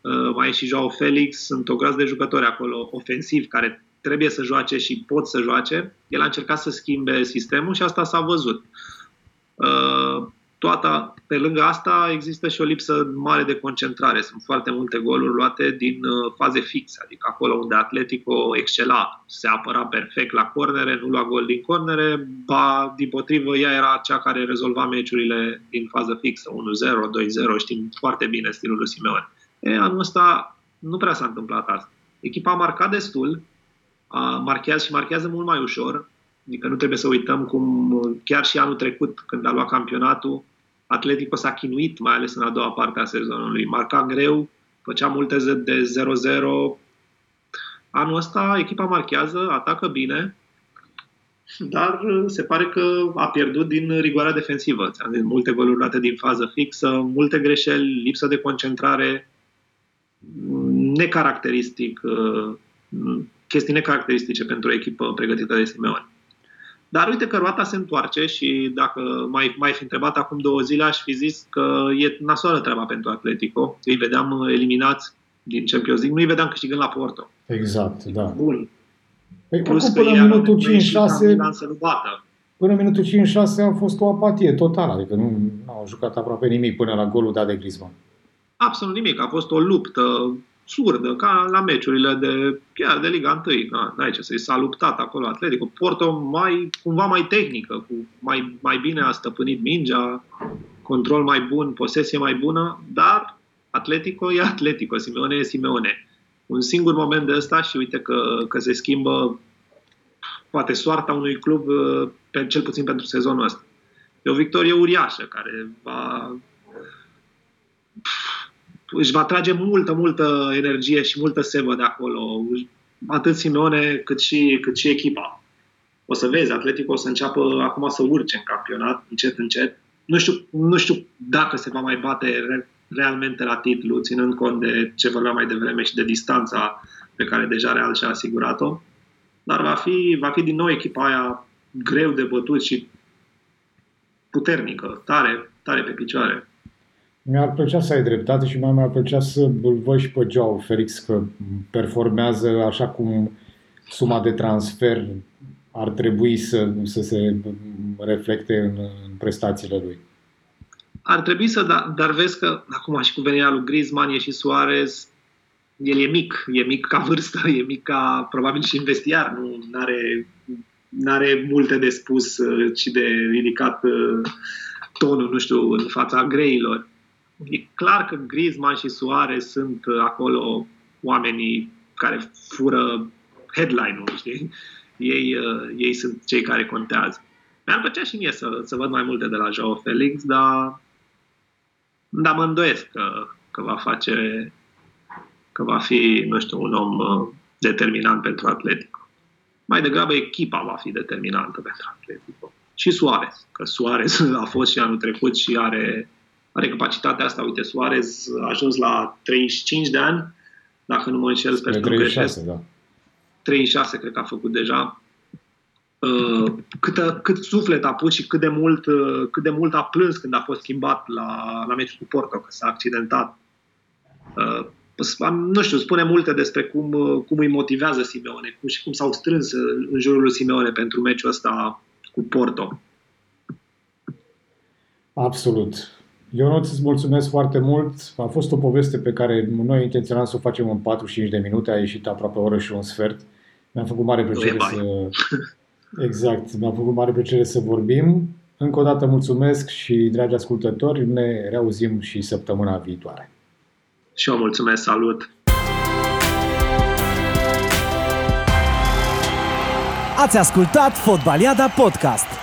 uh, mai e și Joao Felix, sunt o grază de jucători acolo ofensivi care trebuie să joace și pot să joace. El a încercat să schimbe sistemul și asta s-a văzut. Uh, toată, pe lângă asta există și o lipsă mare de concentrare. Sunt foarte multe goluri luate din uh, faze fixe, adică acolo unde Atletico excela, se apăra perfect la cornere, nu lua gol din cornere, ba, din potrivă, ea era cea care rezolva meciurile din fază fixă, 1-0, 2-0, știm foarte bine stilul lui Simeone. E, anul ăsta nu prea s-a întâmplat asta. Echipa a marcat destul, a marchează și marchează mult mai ușor, Adică nu trebuie să uităm cum chiar și anul trecut, când a luat campionatul, Atletico s-a chinuit, mai ales în a doua parte a sezonului. Marca greu, făcea multe de 0-0. Anul ăsta echipa marchează, atacă bine, dar se pare că a pierdut din rigoarea defensivă. Ți-am zis, multe goluri date din fază fixă, multe greșeli, lipsă de concentrare, necaracteristic uh, chestii necaracteristice pentru o echipă pregătită de Simeone. Dar uite că roata se întoarce și dacă mai, mai fi întrebat acum două zile, aș fi zis că e nasoală treaba pentru Atletico. Îi vedeam eliminați din Champions League, nu îi vedeam câștigând la Porto. Exact, da. Bun. Păi, Plus acum că până ei în au minutul nevoie și ca 5-6, Milan să nu bată. până în minutul 5-6 a fost o apatie totală, adică nu au jucat aproape nimic până la golul dat de Griezmann. Absolut nimic. A fost o luptă surdă, ca la meciurile de, chiar de Liga 1. Na, n-ai ce să-i s-a luptat acolo Atletico. Porto mai, cumva mai tehnică, cu mai, mai bine a stăpânit mingea, control mai bun, posesie mai bună, dar Atletico e Atletico, Simeone e Simeone. Un singur moment de ăsta și uite că, că se schimbă poate soarta unui club, pe, cel puțin pentru sezonul ăsta. E o victorie uriașă care va își va trage multă, multă energie și multă sevă de acolo, atât Simeone cât și, cât și echipa. O să vezi, Atletico o să înceapă acum să urce în campionat, încet, încet. Nu știu, nu știu dacă se va mai bate re- realmente la titlu, ținând cont de ce vorbeam mai devreme și de distanța pe care deja Real și-a asigurat-o. Dar va fi, va fi din nou echipa aia greu de bătut și puternică, tare, tare pe picioare. Mi-ar plăcea să ai dreptate și mai mi-ar plăcea să îl văd și pe Joao Felix că performează așa cum suma de transfer ar trebui să, să se reflecte în, în prestațiile lui. Ar trebui să, da, dar vezi că acum și cu venirea lui Griezmann e și Suarez, el e mic, e mic ca vârstă, e mic ca probabil și investiar, nu are are multe de spus și de ridicat tonul, nu știu, în fața greilor. E clar că Griezmann și Suarez sunt acolo oamenii care fură headline-ul, știi? Ei, ei sunt cei care contează. Mi-ar plăcea și mie să, să văd mai multe de la Joao Felix, dar, dar mă îndoiesc că, că va face, că va fi, nu știu, un om determinant pentru Atletico. Mai degrabă echipa va fi determinantă pentru Atletico. Și Suarez, că Suarez a fost și anul trecut și are are capacitatea asta. Uite, Suarez a ajuns la 35 de ani, dacă nu mă înșel, sper Spre că nu 36, da. 36 cred că a făcut deja. Cât, cât suflet a pus și cât de, mult, cât de mult a plâns când a fost schimbat la, la meciul cu Porto, că s-a accidentat. Nu știu, spune multe despre cum, cum îi motivează Simeone cum, și cum s-au strâns în jurul lui Simeone pentru meciul ăsta cu Porto. Absolut. Eu îți mulțumesc foarte mult. A fost o poveste pe care noi intenționam să o facem în 45 de minute, a ieșit aproape o oră și un sfert. Mi-a făcut mare plăcere să... Exact, mi-a făcut mare plăcere să vorbim. Încă o dată mulțumesc și, dragi ascultători, ne reauzim și săptămâna viitoare. Și eu mulțumesc, salut! Ați ascultat Fotbaliada Podcast